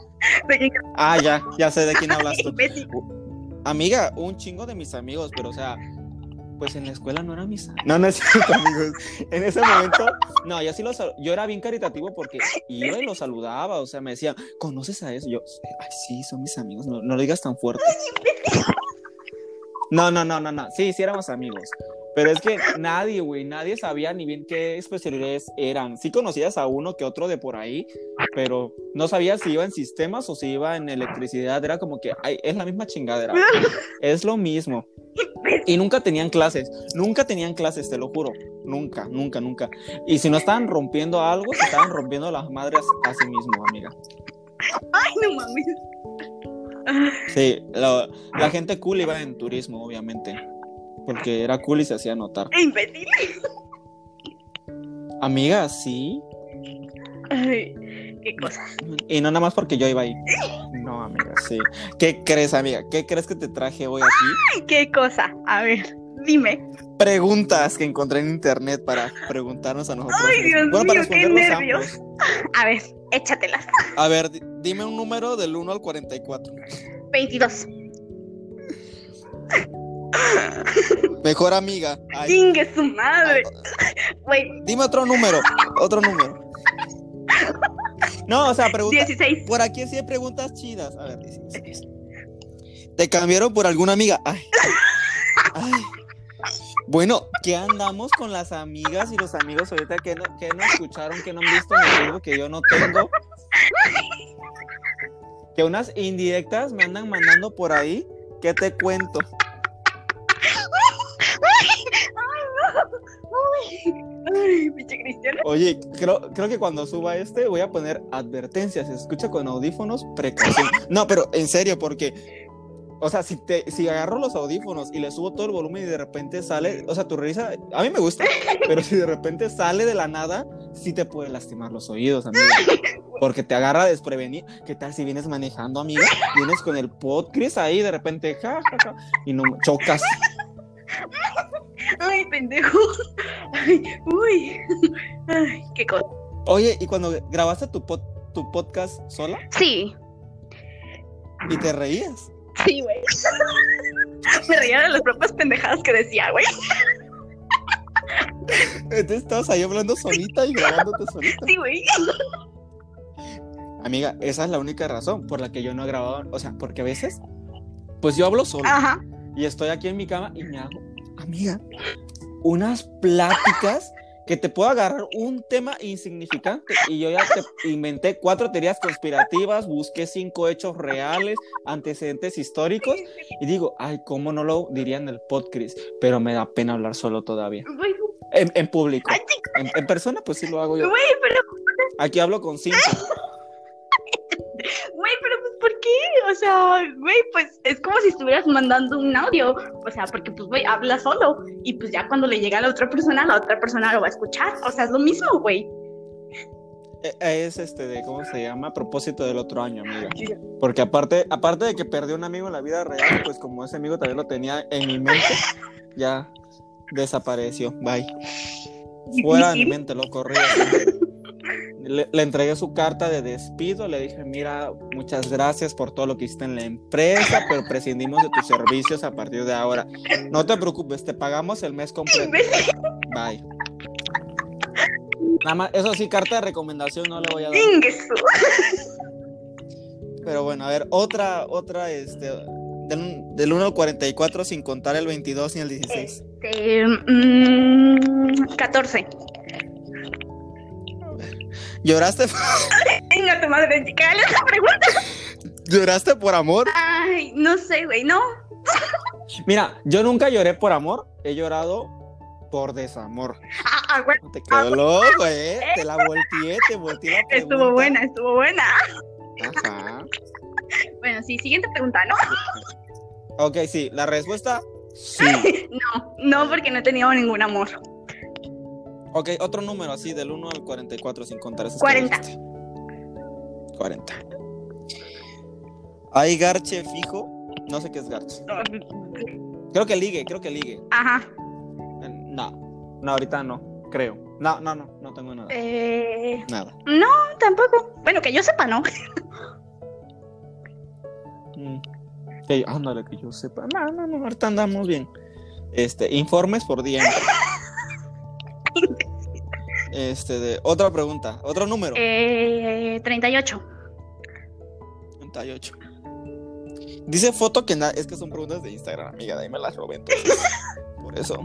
Ah, Ah, ya, ya sé de quién hablas tú. Amiga, un chingo de mis amigos, pero o sea, pues en la escuela no eran mis amigos. No, no es cierto, amigos. En ese momento, no, yo sí los yo era bien caritativo porque iba y los saludaba, o sea, me decían, ¿conoces a eso? Yo, ay, sí, son mis amigos, no, no lo digas tan fuerte. No, no, no, no, no, sí, sí éramos amigos. Pero es que nadie, güey, nadie sabía ni bien qué especialidades eran. Sí conocías a uno que otro de por ahí, pero no sabías si iba en sistemas o si iba en electricidad. Era como que, ay, es la misma chingadera. Es lo mismo. Y nunca tenían clases, nunca tenían clases, te lo juro. Nunca, nunca, nunca. Y si no estaban rompiendo algo, se estaban rompiendo las madres a sí mismo, amiga. Ay, no mames. Sí, la, la gente cool iba en turismo, obviamente. Porque era cool y se hacía notar. Imbécil. Amiga, sí. Ay, qué cosa. Y no nada más porque yo iba ahí. No, amiga, sí. ¿Qué crees, amiga? ¿Qué crees que te traje hoy aquí? Ay, qué cosa. A ver, dime. Preguntas que encontré en internet para preguntarnos a nosotros. Ay, Dios bueno, mío, qué nervios. ambos. A ver, échatelas. A ver, di- dime un número del 1 al 44. 22. Mejor amiga. Ay, Chingue su madre. Dime otro número. Otro número. No, o sea, pregunta. 16. Por aquí sí hay preguntas chidas. A ver, 16. ¿Te cambiaron por alguna amiga? Ay. Ay. Bueno, ¿qué andamos con las amigas y los amigos ahorita que no, que no escucharon, que no han visto Facebook que yo no tengo? Que unas indirectas me andan mandando por ahí. ¿Qué te cuento? Oye, creo, creo que cuando suba este voy a poner advertencias. Escucha con audífonos, precaución. No, pero en serio, porque, o sea, si, te, si agarro los audífonos y le subo todo el volumen y de repente sale, o sea, tu risa, a mí me gusta, pero si de repente sale de la nada, sí te puede lastimar los oídos, amiga. Porque te agarra desprevenido. ¿Qué tal si vienes manejando, amiga? Vienes con el podcast ahí, de repente, ja, y no chocas. Ay, pendejo. Ay, uy. Ay, qué cosa. Oye, ¿y cuando grabaste tu, pod- tu podcast sola Sí, y te reías? sí, güey. Me reía de las propias pendejadas que decía, güey. Entonces estabas ahí hablando solita y grabándote solita. Sí, güey. Amiga, esa es la única razón por la que yo no he grabado. O sea, porque a veces, pues yo hablo solo Ajá. Y estoy aquí en mi cama y me hago, amiga, unas pláticas que te puedo agarrar un tema insignificante y yo ya te inventé cuatro teorías conspirativas, busqué cinco hechos reales, antecedentes históricos y digo, ay, ¿cómo no lo diría en el podcast? Pero me da pena hablar solo todavía. En, en público. En, en persona, pues sí lo hago yo. Aquí hablo con cinco. Sea, güey, pues es como si estuvieras mandando un audio. O sea, porque pues, güey, habla solo. Y pues ya cuando le llega a la otra persona, la otra persona lo va a escuchar. O sea, es lo mismo, güey. Eh, Es este de, ¿cómo se llama? A propósito del otro año, amiga. Porque aparte, aparte de que perdí un amigo en la vida real, pues como ese amigo también lo tenía en mi mente, ya desapareció. Bye. Fuera de mi mente, lo corrí. Le, le entregué su carta de despido, le dije, mira, muchas gracias por todo lo que hiciste en la empresa, pero prescindimos de tus servicios a partir de ahora. No te preocupes, te pagamos el mes completo. Bye. Nada más, eso sí, carta de recomendación no le voy a dar. Pero bueno, a ver, otra, otra, este, del, del 1 al 44 sin contar el 22 ni el 16. Este, mm, 14. ¿Lloraste, Venga, tu madre, chica, esa pregunta. ¿Lloraste por amor? Ay, no sé, güey, no. Mira, yo nunca lloré por amor, he llorado por desamor. Ah, ah, Te quedó loco, ¿eh? Te la volteé, te volteé la pregunta. estuvo buena, estuvo buena. Ajá. Bueno, sí, siguiente pregunta, ¿no? Ok, sí, la respuesta, sí. No, no, porque no he tenido ningún amor. Ok, otro número así, del 1 al 44 sin contar esos 40. 40. ¿Hay garche fijo? No sé qué es garche. Creo que ligue, creo que ligue. Ajá. Eh, No, no, ahorita no, creo. No, no, no, no tengo nada. Eh, Nada. no, tampoco. Bueno, que yo sepa, ¿no? Mm. Ándale, que yo sepa. No, no, no, ahorita andamos bien. Este, informes por día. Este, de, otra pregunta, otro número. Eh, 38. 38. Dice foto que nada, es que son preguntas de Instagram, amiga, de ahí me las robé entonces. Por eso.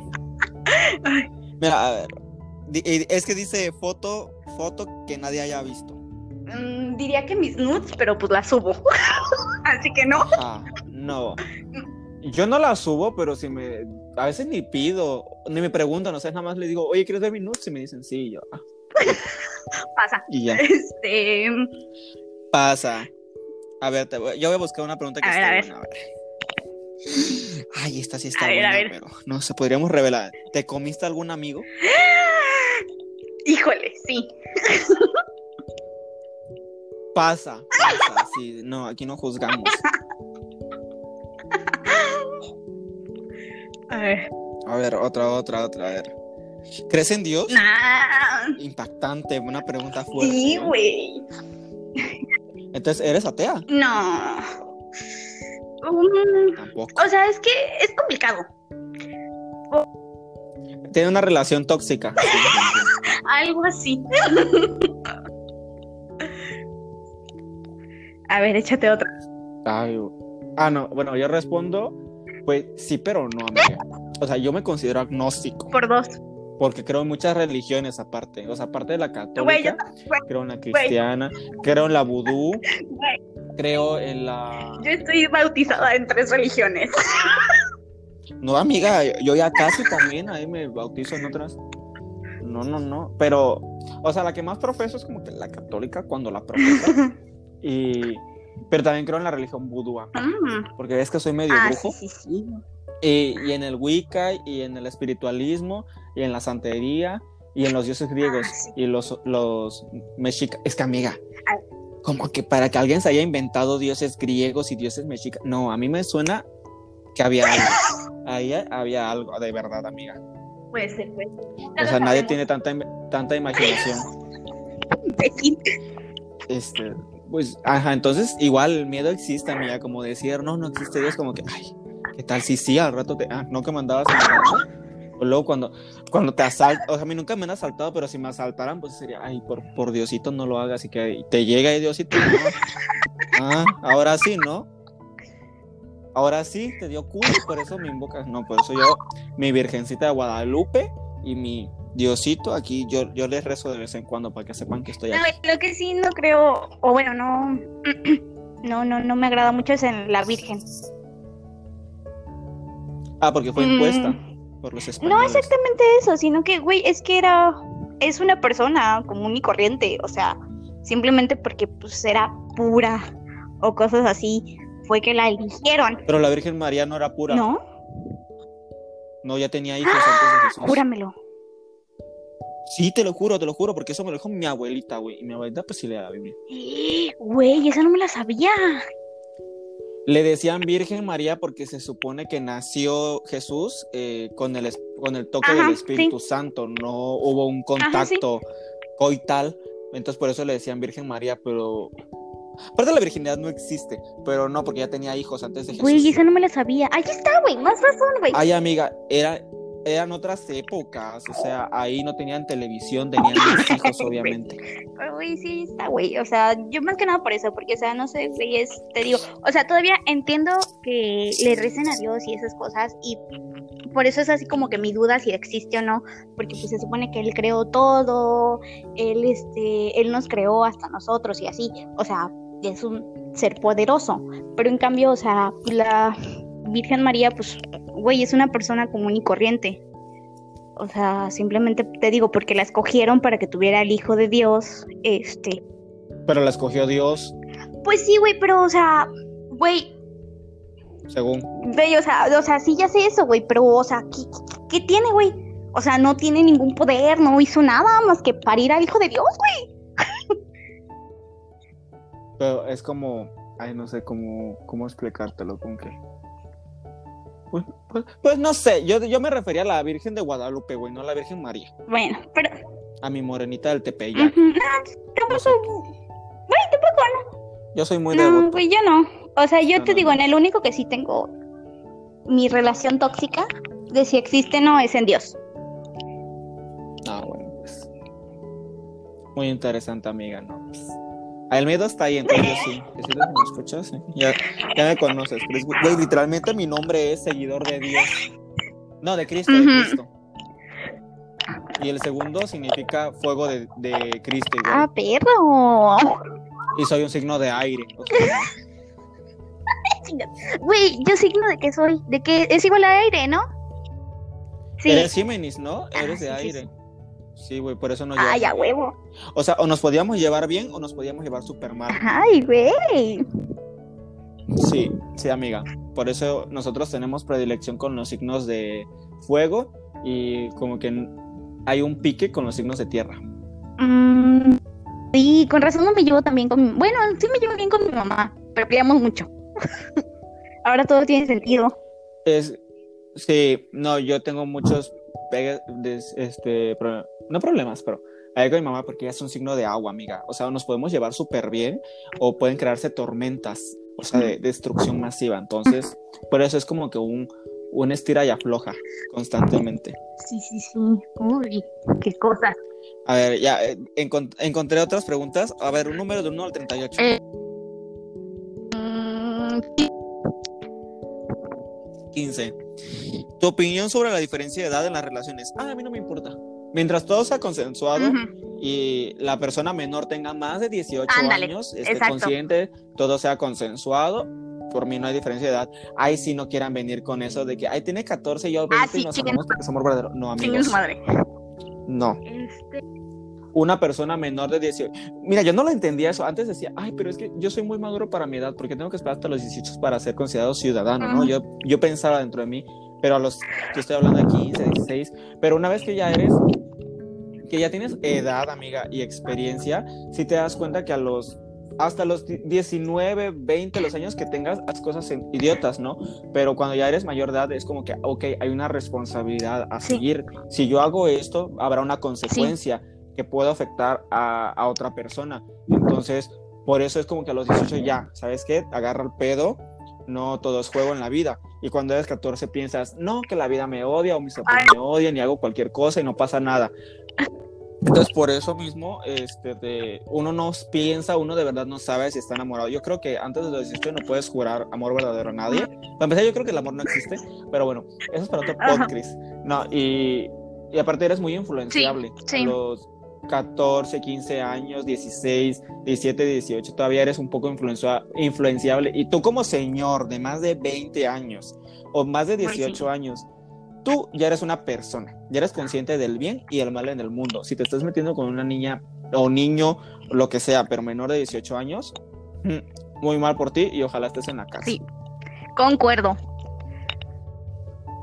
Mira, a ver. eh, Es que dice foto, foto que nadie haya visto. Mm, diría que mis nudes, pero pues las subo. Así que no. No. Yo no la subo, pero si me. A veces ni pido, ni me preguntan, o sea, nada más le digo, oye, ¿quieres ver mi nudes? Y me dicen, sí, y yo. "Ah", Pasa. y ya. Este. Pasa. A ver, te voy- yo voy a buscar una pregunta que A ver, esté a ver. buena, a ver. Ay, esta sí está A ver, buena, a ver. pero no sé, podríamos revelar. ¿Te comiste algún amigo? Híjole, sí. Pasa, pasa, sí, no, aquí no juzgamos. A ver. A ver, otra, otra, otra, a ver. ¿Crees en Dios? Nah. Impactante, una pregunta fuerte. Sí, ¿eh? güey. Entonces, ¿eres atea? No. Mm, Tampoco. o sea, es que es complicado. Tiene una relación tóxica. Algo así. A ver, échate otra. Ay, ah, no, bueno, yo respondo, pues sí, pero no, amiga. O sea, yo me considero agnóstico, Por dos. porque creo en muchas religiones aparte. O sea, aparte de la yo católica, creo en la cristiana, creo en la vudú, creo en la... Yo estoy bautizada en tres religiones. No, amiga, yo ya casi también, ahí me bautizo en otras. No, no, no, pero, o sea, la que más profeso es como que la católica cuando la profesa. y, pero también creo en la religión vudú, acá, Mm. porque ves que soy medio Ah, brujo. sí, sí, sí. Y, y en el Wicca, y en el espiritualismo, y en la santería, y en los dioses griegos, Ah, y los, los mexicas. Es que, amiga, como que para que alguien se haya inventado dioses griegos y dioses mexicas. No, a mí me suena que había algo. Ahí había algo, de verdad, amiga. Puede ser, puede ser. No O sea, nadie tiene tanta, tanta imaginación. Este, pues, ajá, entonces igual el miedo existe, amiga, como decir, no, no existe Dios, como que, ay, ¿qué tal si sí, al rato te, ah, no que mandabas o luego cuando, cuando te asaltan, o sea, a mí nunca me han asaltado, pero si me asaltaran, pues sería, ay, por, por Diosito no lo hagas, y que te llega ahí Diosito, ¿no? ah, ahora sí, ¿no? Ahora sí, te dio culo, por eso me invocas, no, por eso yo, mi Virgencita de Guadalupe y mi Diosito, aquí yo, yo les rezo de vez en cuando para que sepan que estoy aquí. No, lo que sí no creo, o bueno, no, no, no, no me agrada mucho es en la Virgen. Ah, porque fue impuesta Mm. por los españoles. No exactamente eso, sino que, güey, es que era, es una persona común y corriente, o sea, simplemente porque pues era pura o cosas así, fue que la eligieron, Pero la Virgen María no era pura. ¿no? No, ya tenía hijos antes de Jesús. Júramelo. Sí, te lo juro, te lo juro, porque eso me lo dijo mi abuelita, güey. Y mi abuelita pues sí lee la Biblia. Güey, esa no me la sabía. Le decían Virgen María porque se supone que nació Jesús eh, con, el, con el toque Ajá, del Espíritu Santo. No hubo un contacto coital. Entonces por eso le decían Virgen María, pero... Aparte la virginidad no existe, pero no, porque ya tenía hijos antes de Jesús. Güey, esa no me la sabía. Ahí está, güey, más razón, güey. Ay, amiga, era, eran otras épocas, o sea, ahí no tenían televisión, tenían hijos, obviamente. Pero, güey, sí está, güey. O sea, yo más que nada por eso, porque, o sea, no sé, güey, es, te digo, o sea, todavía entiendo que le recen a Dios y esas cosas, y por eso es así como que mi duda si existe o no, porque pues se supone que Él creó todo, Él, este, Él nos creó hasta nosotros y así, o sea, es un ser poderoso, pero en cambio, o sea, la Virgen María, pues, güey, es una persona común y corriente. O sea, simplemente te digo, porque la escogieron para que tuviera el Hijo de Dios, este. Pero la escogió Dios, Pues sí, güey, pero, o sea, güey, según. güey, o sea, o sea, sí ya sé eso, güey, pero, o sea, ¿qué, qué- qué tiene, güey? O sea, no tiene ningún poder, no hizo nada más que parir al Hijo de Dios, güey. Pero es como, ay, no sé cómo, cómo explicártelo, con qué. Pues, pues, pues no sé, yo, yo me refería a la Virgen de Guadalupe, güey, no a la Virgen María. Bueno, pero. A mi morenita del Tepeyac. ujú, no, No sé, tampoco. Güey, tampoco, yo soy muy no, devoto. güey, yo no. O sea, yo No, te no, digo, no. en el único que sí tengo mi relación tóxica de si existe o no es en Dios. Ah, bueno, pues. Muy interesante, amiga, ¿no? Pues, el miedo está ahí, entonces sí. Que si me escuchas, ¿sí? ya, ya me conoces. Pero es- güey, literalmente mi nombre es seguidor de Dios. No, de Cristo, de. Y el segundo significa fuego de, de Cristo. Ah, perro. Y soy un signo de aire. o sea, Güey, yo signo de que soy, de que es igual a aire, ¿no? Sí. Eres Géminis, ¿no? Eres de Ah, sí, sí, aire. Sí, güey, por eso no Ay, a huevo. O sea, o nos podíamos llevar bien o nos podíamos llevar súper mal. Ay, güey. Sí, sí, amiga. Por eso nosotros tenemos predilección con los signos de fuego y como que hay un pique con los signos de tierra. Mm, sí, con razón no me llevo también con mi... Bueno, sí me llevo bien con mi mamá, pero peleamos mucho. Ahora todo tiene sentido. Es, sí, no, yo tengo muchos des- este, pro- no problemas, pero hay con mi mamá porque ella es un signo de agua, amiga. O sea, nos podemos llevar súper bien o pueden crearse tormentas, o sea, de destrucción masiva. Entonces, por eso es como que un, un estira y afloja constantemente. Sí, sí, sí. Uy, qué cosas. A ver, ya eh, encont- encontré otras preguntas. A ver, un número de 1 al 38. Eh. Mm, 15. Tu opinión sobre la diferencia de edad en las relaciones. Ah, a mí no me importa. Mientras todo sea consensuado y la persona menor tenga más de 18 Ándale, años, esté exacto. consciente, todo sea consensuado. Por mí no hay diferencia de edad. Ay, si no quieran venir con eso de que, ay, tiene 14 y yo 20 Ah, sí, y nos amamos porque somos verdaderos. No, amigos. su madre. No. Este, una persona menor de 18. Mira, yo no lo entendía eso. Antes decía, ay, pero es que yo soy muy maduro para mi edad, porque tengo que esperar hasta los 18 para ser considerado ciudadano, ¿no? Yo, yo pensaba dentro de mí, pero a los que estoy hablando de 15, 16, pero una vez que ya eres, que ya tienes edad, amiga, y experiencia, sí te das cuenta que a los hasta los 19, 20, los años que tengas, haz cosas idiotas, ¿no? Pero cuando ya eres mayor de edad, es como que, ok, hay una responsabilidad a Sí. seguir. Si yo hago esto, habrá una consecuencia que pueda afectar a, a otra persona. Entonces, por eso es como que a los 18 ya, ¿sabes qué? Agarra el pedo, no todo es juego en la vida. Y cuando eres 14 piensas, no, que la vida me odia o mis papás me odian y hago cualquier cosa y no pasa nada. Entonces, por eso mismo, este, de, uno no piensa, uno de verdad no sabe si está enamorado. Yo creo que antes de los 18 no puedes jurar amor verdadero a nadie. Para empezar, yo creo que el amor no existe, pero bueno, eso es para otro podcast. No, y, y aparte eres muy influenciable. Sí, sí. A los 14, 15 años, 16, 17, 18, todavía eres un poco influencia, influenciable. Y tú como señor de más de 20 años o más de 18 sí. años, tú ya eres una persona, ya eres consciente del bien y el mal en el mundo. Si te estás metiendo con una niña o niño, lo que sea, pero menor de 18 años, mm, muy mal por ti y ojalá estés en la casa. Sí, concuerdo.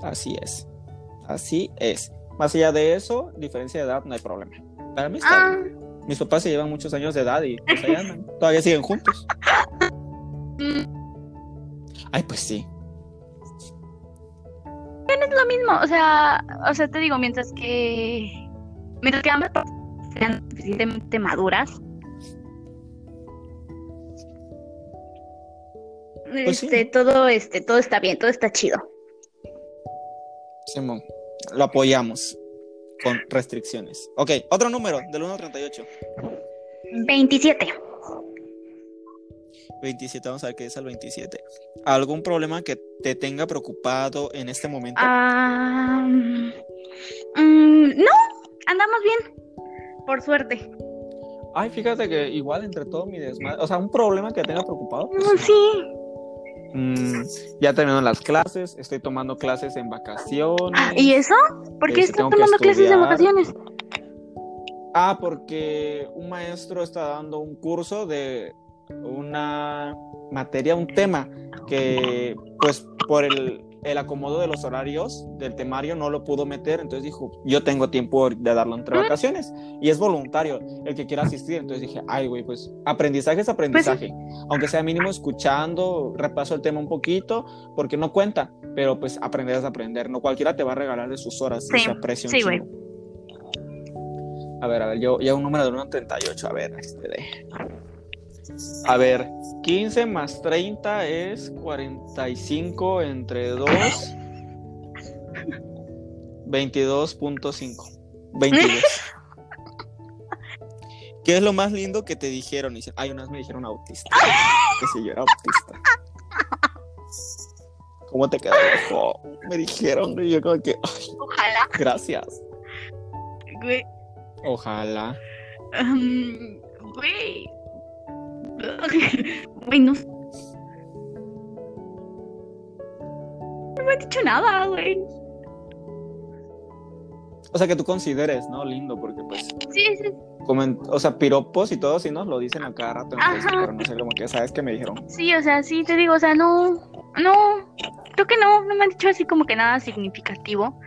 Así es, así es. Más allá de eso, diferencia de edad, no hay problema. Para mí está Ah. Mis papás se llevan muchos años de edad y pues andan. Todavía siguen juntos. Ay, pues sí. es lo mismo, o sea, o sea, te digo, mientras que mientras que ambas sean suficientemente maduras, Pues sí. este, todo, este, todo está bien, todo está chido. Simón, lo apoyamos con restricciones. Ok, otro número, del 1 al 38. 27. 27, vamos a ver qué es el 27. ¿Algún problema que te tenga preocupado en este momento? Ah, mm, no, andamos bien, por suerte. Ay, fíjate que igual entre todo mi desmadre, o sea, un problema que te tenga preocupado. pues, Mm, Sí. Mm, ya terminaron las clases, estoy tomando clases en vacaciones. Ah, ¿Y eso? ¿Por qué Este, estás tomando clases estudiar. vacaciones? Ah, porque un maestro está dando un curso de una materia, un tema que pues por el, el acomodo de los horarios del temario no lo pudo meter, entonces dijo, yo tengo tiempo de darlo entre vacaciones. Y es voluntario el que quiera asistir, entonces dije, ay güey, pues aprendizaje es aprendizaje, aunque sea mínimo escuchando, repaso el tema un poquito, porque no cuenta, pero pues aprender es aprender, no cualquiera te va a regalar de sus horas, y Sí, se aprecia un sí, güey. A ver, a ver, yo ya un número de 1 a 38, a ver, este de... A ver, 15 más 30 es 45 entre 2. 22.5. 22. ¿Qué es lo más lindo que te dijeron? Y dicen, ay, unas me dijeron autista. Que si yo era autista. ¿Cómo te quedó? viejo? Me dijeron, y yo como que, ay, Ojalá, gracias. güey. Ojalá. Um, Güey. Güey, no. No me han dicho nada, güey. O sea, que tú consideres, ¿no? Lindo, porque pues Sí, sí, o sea, piropos y todo, sí nos lo dicen a cada rato pero no sé, como que, ¿sabes qué me dijeron? sí, o sea, sí, te digo, o sea, no, no, creo que no, no me han dicho así como que nada significativo.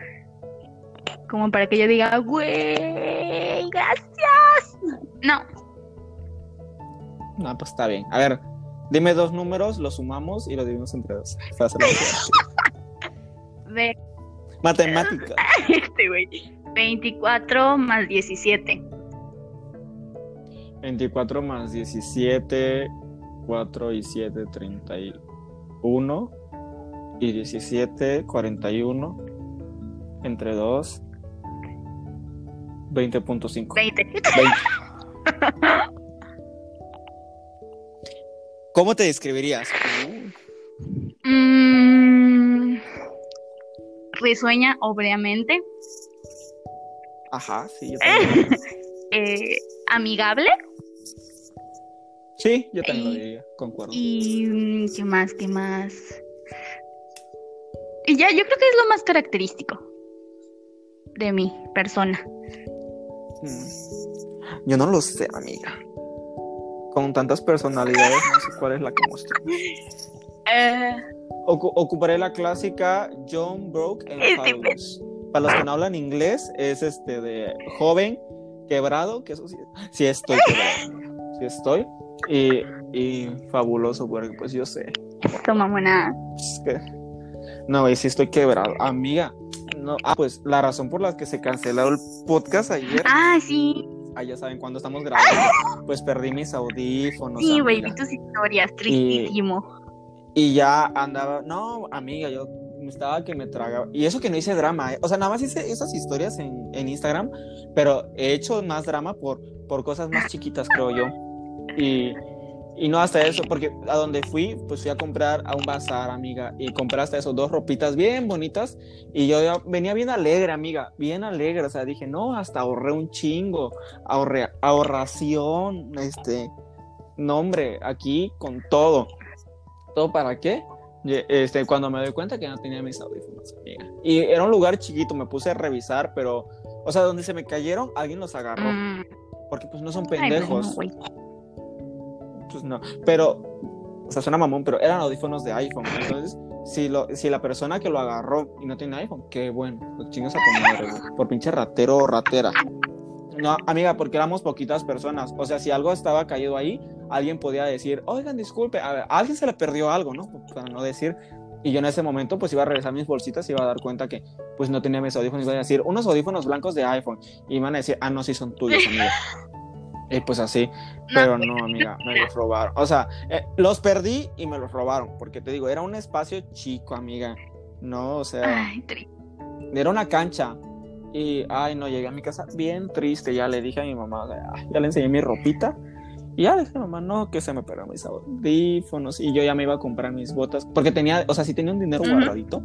Como para que yo diga, güey, gracias. No, No, pues está bien. A ver, dime dos números, los sumamos y los dividimos entre dos. Ve Matemática. este, güey. 24 más 17. 24 más 17, 4 y 7, 31. Y 17, 41. Entre 2, 20.5. 20. 20. ¿Cómo te describirías? Mm, risueña, obviamente. Ajá, sí, yo también. Eh, amigable. Sí, yo también lo diría, concuerdo. Y. mm, ¿Qué más? ¿Qué más? Y ya, yo creo que es lo más característico de mi persona. Mm. Yo no lo sé, amiga. Con tantas personalidades, no sé cuál es la que muestro. Eh, Ocu- ocuparé la clásica John Broke and Este Fabulous. Para los que no hablan inglés, es este de joven, quebrado, que eso sí, sí estoy quebrado. Sí estoy. Y, y fabuloso, porque pues yo sé. toma buena. Es que- No, y sí estoy quebrado. Amiga, no. Ah, pues la razón por la que se canceló el podcast ayer. Ah, sí. Ah, ya saben, cuando estamos grabando, pues perdí mis audífonos. Sí, güey, vi tus historias, tristísimo. Y ya andaba, no, amiga, yo estaba que me tragaba. Y eso que no hice drama, ¿eh? o sea, nada más hice esas historias en, en Instagram, pero he hecho más drama por, por cosas más chiquitas, creo yo. Y, y no hasta eso, porque a donde fui, pues fui a comprar a un bazar, amiga, y compré hasta eso, dos ropitas bien bonitas, y yo ya venía bien alegre, amiga, bien alegre, o sea, dije, no, hasta ahorré un chingo, ahorré, ahorración, este, no, hombre, aquí con todo. ¿Todo para qué? Este, cuando me doy cuenta que no tenía mis audífonos, amiga. Y era un lugar chiquito, me puse a revisar, pero, o sea, donde se me cayeron, alguien los agarró, Mm, porque pues no son ay, pendejos. bueno, güey. Pues no, pero, o sea, suena mamón, pero eran audífonos de iPhone, entonces, si, lo, si la persona que lo agarró y no tiene iPhone, qué bueno, pues chingas a tu por pinche ratero o ratera. No, amiga, porque éramos poquitas personas, o sea, si algo estaba caído ahí, alguien podía decir, oigan, disculpe, a, ver, alguien se le perdió algo, ¿no? Para no decir, y yo en ese momento pues iba a revisar mis bolsitas y iba a dar cuenta que pues no tenía mis audífonos, iba a decir, unos audífonos blancos de iPhone, y iban a decir, ah, no, sí son tuyos, amiga. Y pues así, pero no, amiga, me los robaron. O sea, eh, los perdí y me los robaron, porque te digo, era un espacio chico, amiga. No, o sea, Ay, era una cancha. Y, ay, no, llegué a mi casa bien triste. Ya le dije a mi mamá, o sea, ay, ya le enseñé mi ropita. Y ya le dije a mi mamá, no, que se me perdieron mis audífonos. Y yo ya me iba a comprar mis botas, porque tenía, o sea, sí tenía un dinero Ujú. guardadito,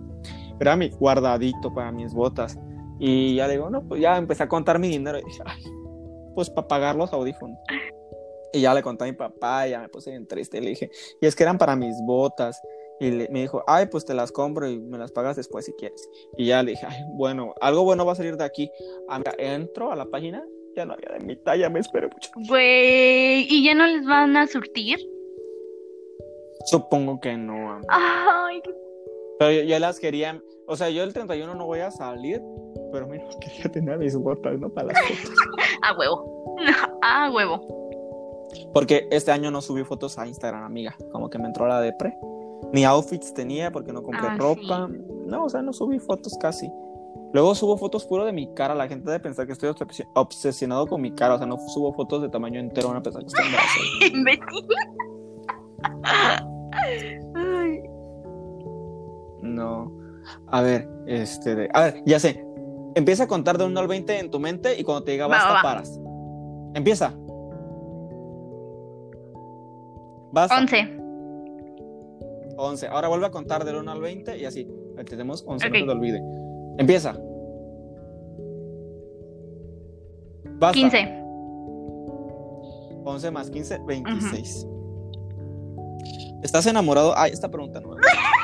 pero era mi guardadito para mis botas. Y ya le digo, no, pues ya empecé a contar mi dinero. Y dije, ay, pues para pagar los audífonos. Y ya le conté a mi papá, y ya me puse bien triste. Y le dije, y es que eran para mis botas. Y le- me dijo, ay, pues te las compro y me las pagas después si quieres. Y ya le dije, ay, bueno, algo bueno va a salir de aquí. Amiga, entro a la página, ya no había de mi talla, me esperé mucho. Güey, ¿y ya no les van a surtir? Supongo que no. Ay, Pero yo, yo las quería, o sea, yo el 31 no voy a salir, pero mira, quería tener mis botas, ¿no? Para las fotos. a huevo. A huevo. Porque este año no subí fotos a Instagram, amiga. Como que me entró la depre. Ni outfits tenía porque no compré Ah, ropa. No, o sea, no subí fotos casi. Luego subo fotos puro de mi cara. La gente debe pensar que estoy obses- obsesionado con mi cara. O sea, no subo fotos de tamaño entero. Van a pensar que estoy embarazada. No. A ver, este. A ver, ya sé. Empieza a contar de 1 al 20 en tu mente y cuando te diga basta, va, va. paras. Empieza. Basta. 11. 11. Ahora vuelve a contar del 1 al 20 y así. Tenemos 11, Ok. no te olvide. Empieza. Basta. 15. 11 más 15, 26. ¿Estás enamorado? Ay, esta pregunta no.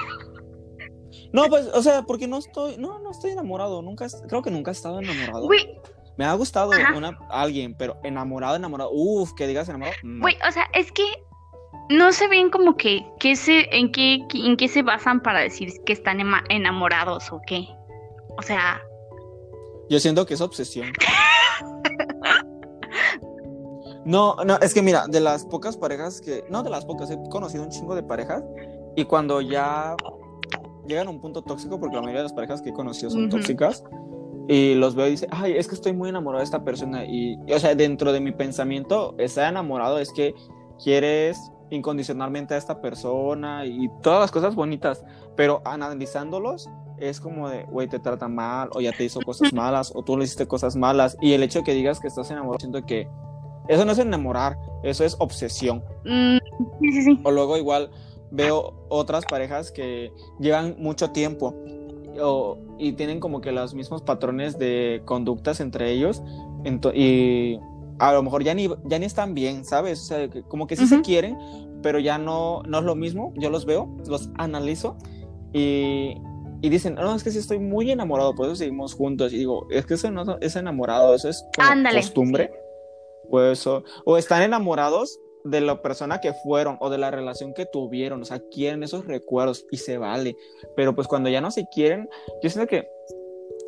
No, pues, o sea, porque no estoy, no, no estoy enamorado. Nunca, creo que nunca he estado enamorado. Güey, Me ha gustado una, alguien, pero enamorado, enamorado. Uf, que digas enamorado. no. güey, o sea, es que no sé bien como que qué se, en qué, en qué se basan para decir que están enamorados o qué. O sea, Yo siento que es obsesión. No, no, es que mira, de las pocas parejas que, no de las pocas, he conocido un chingo de parejas y cuando ya llegan a un punto tóxico, porque la mayoría de las parejas que he conocido son Ujú. tóxicas, y los veo y dice, ay, es que estoy muy enamorado de esta persona, y, y, o sea, dentro de mi pensamiento, estar enamorado es que quieres incondicionalmente a esta persona y todas las cosas bonitas, pero analizándolos es como de, güey, te trata mal, o ya te hizo cosas malas, o tú le hiciste cosas malas, y el hecho de que digas que estás enamorado, siento que eso no es enamorar, eso es obsesión. mm, sí, sí, sí. O luego igual veo otras parejas que llevan mucho tiempo o- y tienen como que los mismos patrones de conductas entre ellos y a lo mejor ya ni, ya ni están bien, ¿sabes? O sea, como que sí se Ujú. quieren, pero ya no, no es lo mismo. Yo los veo, los analizo y, y dicen, no, es que sí estoy muy enamorado, por eso seguimos juntos. Y digo, es que eso no es enamorado, eso es como costumbre. O, eso, o están enamorados de la persona que fueron o de la relación que tuvieron, o sea, quieren esos recuerdos y se vale. Pero pues cuando ya no se quieren, yo siento que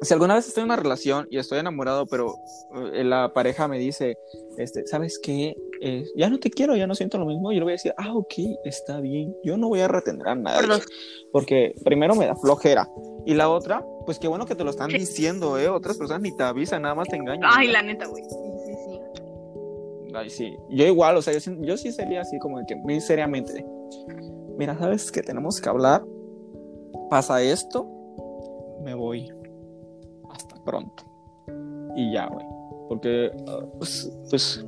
si alguna vez estoy en una relación y estoy enamorado, pero eh, la pareja me dice, este, ¿sabes qué? Eh, ya no te quiero, ya no siento lo mismo, yo le voy a decir, ah, ok, está bien, yo no voy a retener a nadie, Por dos. porque primero me da flojera, y la otra, pues qué bueno que te lo están diciendo, ¿eh? Otras personas ni te avisan, nada más te engañan. Ay, la neta, güey. Ay, sí. Yo igual, o sea, yo, sí- yo sí sería así como de que muy seriamente. Mira, ¿sabes que tenemos que hablar? Pasa esto, me voy. Hasta pronto. Y ya, güey. Porque, ah, pues, pues,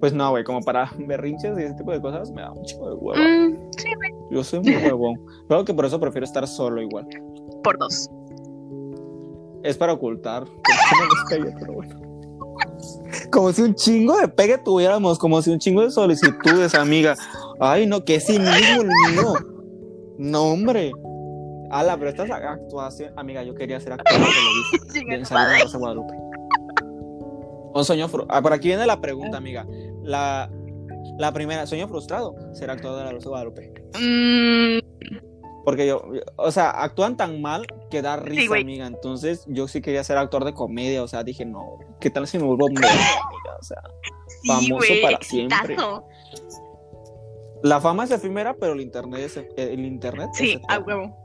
pues no, güey, como para berrinches y ese tipo de cosas me da un chico de huevo. Mm, sí, Yo soy muy huevón. Creo que por eso prefiero estar solo igual. por dos. Es para ocultar. que no pero bueno. Como si un chingo de pegue tuviéramos, como si un chingo de solicitudes, amiga. Ay, no, que sí mismo el mío. No, hombre. Ala, pero esta es la actuación. Amiga, yo quería ser actor, de Rosa Guadalupe. Un sueño fru- ah, por aquí viene la pregunta, amiga. La, la primera, sueño frustrado, ser actor de la Rosa Guadalupe. Mm, Porque yo, o sea, actúan tan mal que da risa, amiga. Entonces, yo sí quería ser actor de comedia. O sea, dije, no, ¿qué tal si me vuelvo mega, amiga? O sea, sí, Famoso para siempre. la fama es efímera, pero el internet es, e- el internet Sí, a huevo.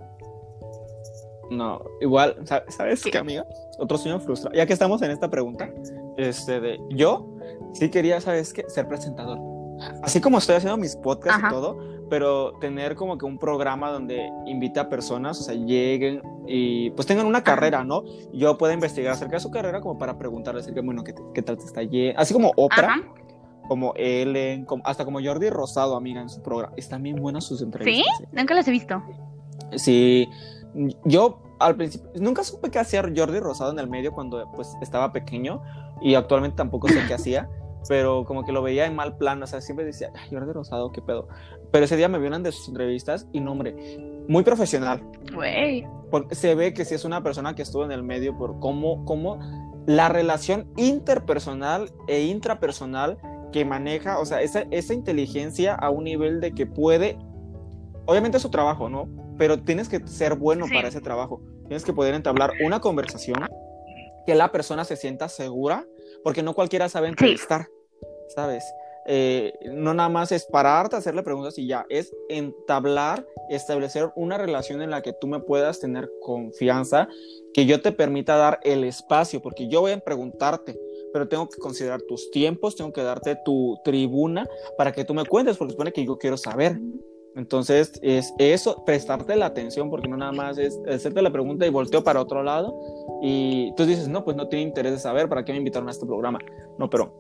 No, igual, sa- ¿sabes ¿Qué? qué, amiga? Otro sueño frustrado. Ya que estamos en esta pregunta, este de yo sí quería, ¿sabes qué? Ser presentador. Así como estoy haciendo mis podcasts Ajá. y todo, pero tener como que un programa donde invita a personas, o sea, lleguen y pues tengan una carrera, ¿no? Yo pueda investigar acerca de su carrera como para preguntarle acerca, bueno, ¿qué, qué tal te está yendo? Así como Oprah, Ajá. como Ellen, como- hasta como Jordi Rosado, amiga, en su programa. Están bien buenas sus entrevistas. ¿eh? Nunca las he visto. Sí, yo al principio nunca supe qué hacía Jordi Rosado en el medio cuando pues estaba pequeño y actualmente tampoco sé qué hacía, pero como que lo veía en mal plan, o sea, siempre decía, "Ay, Jordi Rosado, qué pedo. Pero ese día me vi una de sus entrevistas y no, hombre, muy profesional, Güey. porque se ve que sí es una persona que estuvo en el medio por cómo, cómo la relación interpersonal e intrapersonal que maneja, o sea, esa, esa inteligencia a un nivel de que puede, obviamente es su trabajo, ¿no? Pero tienes que ser bueno Sí. para ese trabajo. Tienes que poder entablar una conversación que la persona se sienta segura, porque no cualquiera sabe entrevistar, ¿sabes? Eh, no nada más es pararte, hacerle preguntas y ya, es entablar, establecer una relación en la que tú me puedas tener confianza, que yo te permita dar el espacio, porque yo voy a preguntarte, pero tengo que considerar tus tiempos, tengo que darte tu tribuna para que tú me cuentes, porque supone que yo quiero saber. Entonces, es eso, prestarte la atención, porque no nada más es hacerte la pregunta y volteo para otro lado y tú dices, no, pues no tiene interés de saber, ¿para qué me invitaron a este programa? No, pero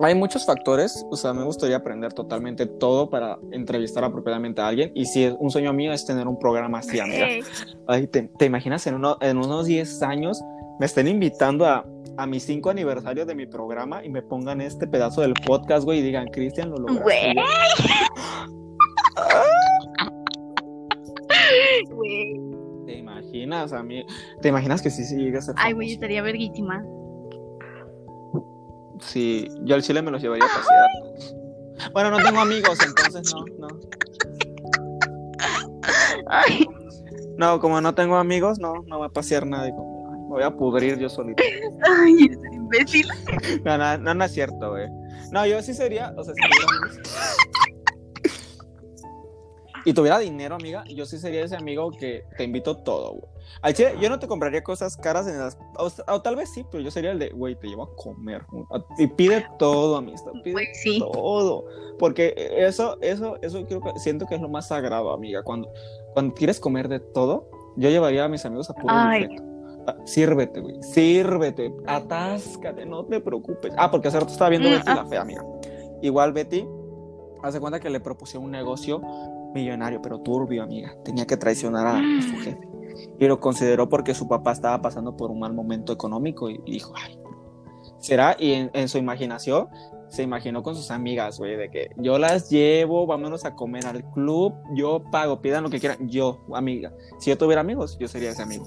hay muchos factores, o sea, me gustaría aprender totalmente todo para entrevistar apropiadamente a alguien y si es un sueño mío es tener un programa así, amiga. Ay, ¿te, te imaginas en, uno, en unos 10 años me estén invitando a, a mi 5 aniversario de mi programa y me pongan este pedazo del podcast, güey, y digan, Cristian, lo lograste. Güey. güey"? Güey. ¿Te imaginas a mí? ¿Te imaginas que sí, sí llega a Ay, güey, estaría verguísima. Sí, yo al chile me los llevaría a pasear. Bueno, no tengo amigos, entonces no, no. Ay, No, como no tengo amigos, no, no va a pasear nadie conmigo. Me voy a pudrir yo solito. ay, eres un imbécil. No, no, no, no es cierto, güey. No, yo sí sería, o sea, si tuviera amigos. Y tuviera dinero, amiga, yo sí sería ese amigo que te invito todo, güey. Al chile, yo no te compraría cosas caras en las. O, o tal vez sí, pero yo sería el de, güey, te llevo a comer. Y pide todo, amistad. Pide Güey, sí. todo. Porque eso, eso, eso creo que siento que es lo más sagrado, amiga. Cuando, cuando quieres comer de todo, yo llevaría a mis amigos a puro. Ah, Sírvete, güey. Sírvete. Atáscate, no te preocupes. Ah, porque hace rato estaba viendo Mm, Betty ah. la fea, amiga. Igual Betty, hace cuenta que le propusieron un negocio millonario, pero turbio, amiga. Tenía que traicionar a, a su Mm. jefe. Y lo consideró porque su papá estaba pasando por un mal momento económico y, dijo, ay, será. Y en, en su imaginación se imaginó con sus amigas, güey, de que yo las llevo, vámonos a comer al club, yo pago, pidan lo que quieran, yo, amiga. Si yo tuviera amigos, yo sería ese amigo.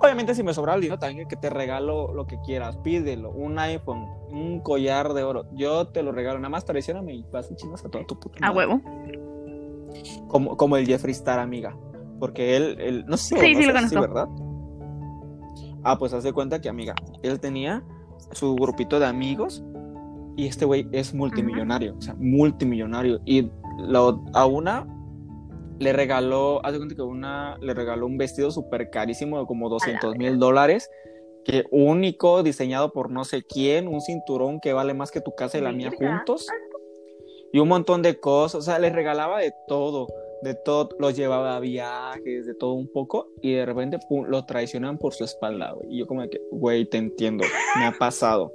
Obviamente, si me sobra el dinero, también que te regalo lo que quieras, pídelo, un iPhone, un collar de oro, yo te lo regalo, nada más traicioname y vas y chingas a toda tu puta A huevo. Como, como el Jeffree Star, amiga. Porque él, él no sé si Sí, sí, lo conozco. ¿verdad? Ah, pues haz de cuenta que, amiga, él tenía su grupito de amigos y este güey es multimillonario, o sea, multimillonario. Y lo- a una le regaló, haz de cuenta que una le regaló un vestido súper carísimo de como 200 mil dólares que único, diseñado por no sé quién, un cinturón que vale más que tu casa y la mía juntos, y un montón de cosas, o sea, les regalaba de todo, de todo, los llevaba a viajes, de todo un poco, y de repente, pum, lo traicionan por su espalda, güey. Y yo como que, güey, te entiendo, me ha pasado.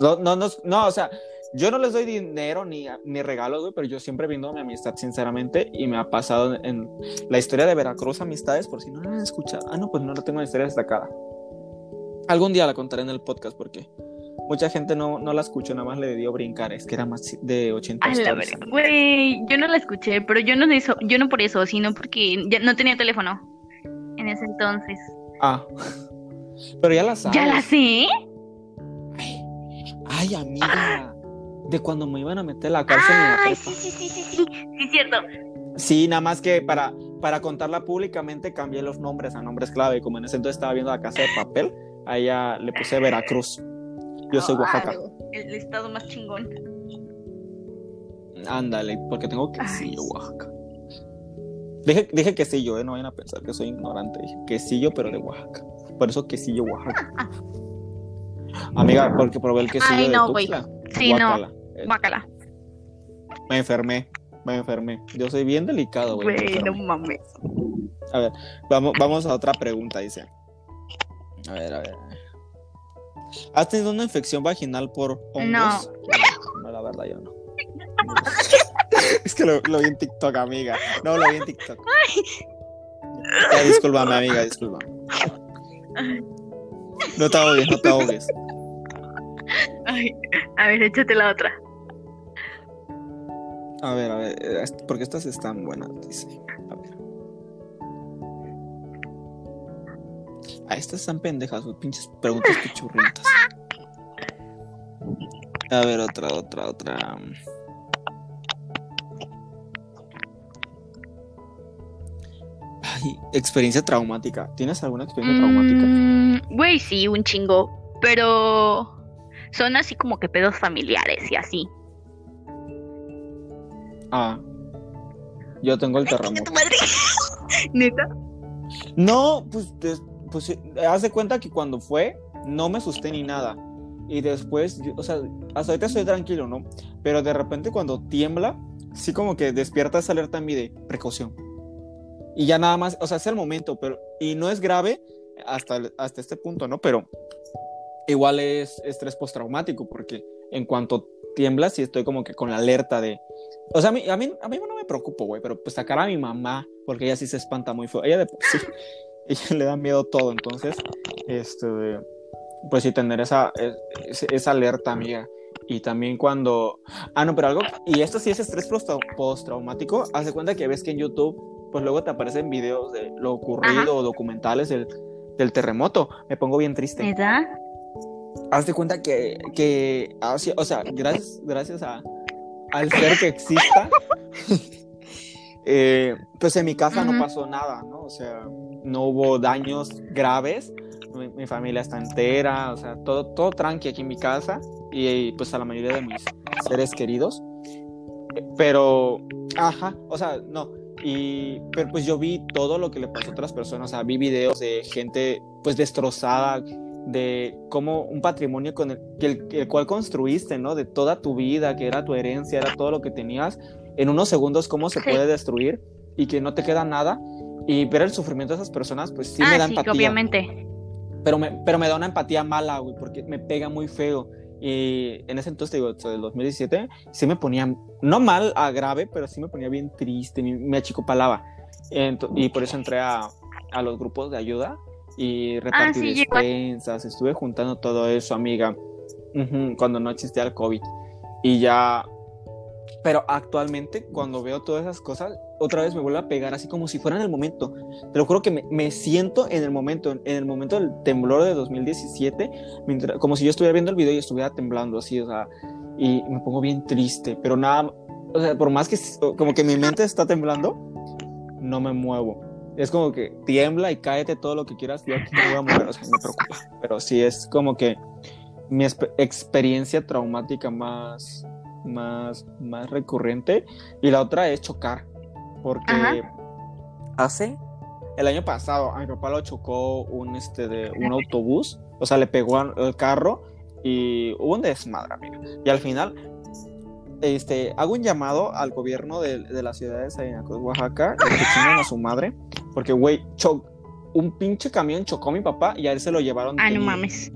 No, no, no, no, o sea, yo no les doy dinero ni, ni regalos, güey, pero yo siempre brindo mi amistad, sinceramente, y me ha pasado en, la historia de Veracruz Amistades, por si no la han escuchado. Ah, no, pues no la tengo en la historia destacada. Algún día la contaré en el podcast porque mucha gente no, no la escuchó, nada más le dio brincar, es que era más de 80 A la verga. Güey, yo no la escuché, pero yo no eso, yo no por eso, sino porque ya no tenía teléfono en ese entonces. Ah, pero ya la sabes. ¿Ya la sé? Ay, amiga, de cuando me iban a meter la cárcel Ay, sí, sí, sí, sí, sí, sí, cierto. Sí, nada más que para, para contarla públicamente cambié los nombres a nombres clave. Como en ese entonces estaba viendo la casa de papel, a ella le puse Veracruz. Yo soy Oaxaca. El estado más chingón. Ándale, porque tengo quesillo. Oaxaca. Dije, dije quesillo, ¿eh? No vayan a pensar que soy ignorante. Dije quesillo, pero de Oaxaca. Por eso quesillo, Oaxaca. Amiga, porque probé el quesillo Ay, de no, güey. Tuxtla. Sí, no. Guácala. Eh, Bácala. Me enfermé, me enfermé. Yo soy bien delicado, güey. Güey, no mames. A ver, vamos, vamos a otra pregunta, dice. A ver, a ver. ¿Has tenido una infección vaginal por hongos? No. No, la verdad, yo no. es que lo, lo vi en TikTok, amiga. No, lo vi en TikTok. Ya, discúlpame, amiga, discúlpame. No te ahogues, no te ahogues. Ay, a ver, échate la otra. A ver, a ver, eh, porque estas están buenas, dice. Ah, estas están pendejas, güey, pinches preguntas pichurrientas. A ver, otra, otra, otra. Ay, experiencia traumática. ¿Tienes alguna experiencia traumática? Mm, Güey, sí, un chingo. Pero son así como que pedos familiares y así. Ah. Yo tengo el terremoto. ¿Neta? No, pues, pues eh, haz de cuenta que cuando fue, no me asusté ni nada. Y después, yo- o sea, hasta ahorita estoy tranquilo, ¿no? Pero de repente cuando tiembla, sí como que despierta esa alerta en mí de precaución. Y ya nada más, o sea, es el momento, pero, y no es grave hasta, hasta este punto, ¿no? Pero igual es estrés postraumático, porque en cuanto tiembla, sí estoy como que con la alerta de... O sea, a mí, a mí, a mí no me preocupo, güey, pero pues sacar a mi mamá, porque ella sí se espanta muy feo. Ella de sí, ella le da miedo todo, entonces, este, pues sí, tener esa, es- esa alerta, amiga. Y también cuando... Ah, no, pero algo... Y esto sí es estrés post- postraumático. Haz de cuenta que ves que en YouTube, pues luego te aparecen videos de lo ocurrido Ajá. o documentales del, del terremoto. Me pongo bien triste. ¿Neta? Haz de cuenta que, que ah, o sea, gracias, gracias a, al ser que exista, eh, pues en mi casa no Ujú. pasó nada, ¿no? O sea, no hubo daños graves, mi, mi familia está entera, o sea, todo, todo tranqui aquí en mi casa y pues a la mayoría de mis seres queridos. Pero, ajá, o sea, no. Y, pero pues yo vi todo lo que le pasó a otras personas, o sea, vi videos de gente pues destrozada, de cómo un patrimonio con el, el, el cual construiste, ¿no? De toda tu vida, que era tu herencia, era todo lo que tenías, en unos segundos cómo se Sí. puede destruir y que no te queda nada. Y ver el sufrimiento de esas personas, pues sí ah, me da sí, empatía. obviamente. Pero me, pero me da una empatía mala, güey, porque me pega muy feo. Y en ese entonces, digo, del 2017, sí me ponía, no mal a grave, pero sí me ponía bien triste, me, achicopalaba. Y por eso entré a, a los grupos de ayuda y repartí sí, yo igual. despensas, estuve juntando todo eso, amiga, cuando no existía el COVID. Y ya, pero actualmente, cuando veo todas esas cosas, otra vez me vuelve a pegar así como si fuera en el momento. Te lo juro que me, me siento en el momento, en el momento del temblor de 2017, mientras- como si yo estuviera viendo el video y estuviera temblando así, o sea, y me pongo bien triste, pero nada, o sea, por más que como que mi mente está temblando, no me muevo. Es como que tiembla y cáete todo lo que quieras, yo aquí me voy a mover, o sea, me preocupa. Pero sí es como que mi experiencia traumática más, más, más recurrente. Y la otra es chocar, porque Ajá. hace el año pasado a mi papá lo chocó un, este, de, un autobús O sea, le pegó al carro y hubo un desmadre, amiga. Y al final, este, hago un llamado al gobierno de, de la ciudad de Salina Cruz, Oaxaca, que chingan a su madre, porque, güey, un pinche camión chocó a mi papá y a él se lo llevaron. Ah, no mames.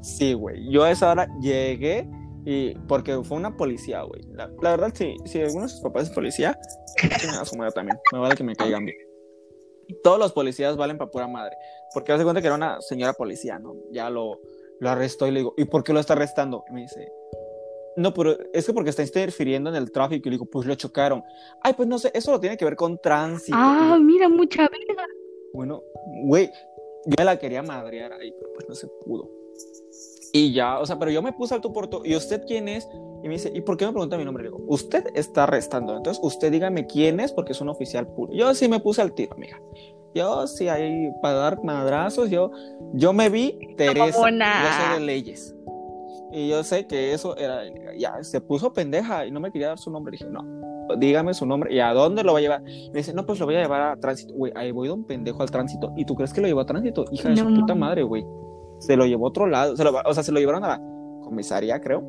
Sí, güey. Yo a esa hora llegué y porque fue una policía, güey. La, verdad, sí, si alguno de sus papás es policía, madre también. Me vale que me caigan bien. Todos los policías valen para pura madre. Porque hace cuenta que era una señora policía, ¿no? Ya lo, lo arrestó y le digo, ¿y por qué lo está arrestando? Y me dice, no, pero es que porque está interfiriendo en el tráfico. Y le digo, pues lo chocaron. Ay, pues no sé, eso lo tiene que ver con tránsito. Ah, mira, mucha vida. Bueno, güey, yo me la quería madrear ahí, pero pues no se pudo. Y ya, o sea, pero yo me puse al tu por ¿Y usted quién es? Y me dice, ¿y por qué me pregunta mi nombre? Le digo, usted está arrestando. Entonces, usted dígame quién es porque es un oficial puro. Yo sí me puse al tiro, amiga. Yo sí, ahí para dar madrazos, yo, yo me vi Teresa. Yo soy de leyes. Y yo sé que eso era, ya, se puso pendeja y no me quería dar su nombre. dije, no, dígame su nombre y a dónde lo va a llevar. Me dice, no, pues lo voy a llevar a tránsito. Güey, ahí voy de un pendejo al tránsito. ¿Y tú crees que lo llevó a tránsito? Hija de su puta madre, güey. Se lo llevó a otro lado. o sea, se lo llevaron a la comisaría, creo.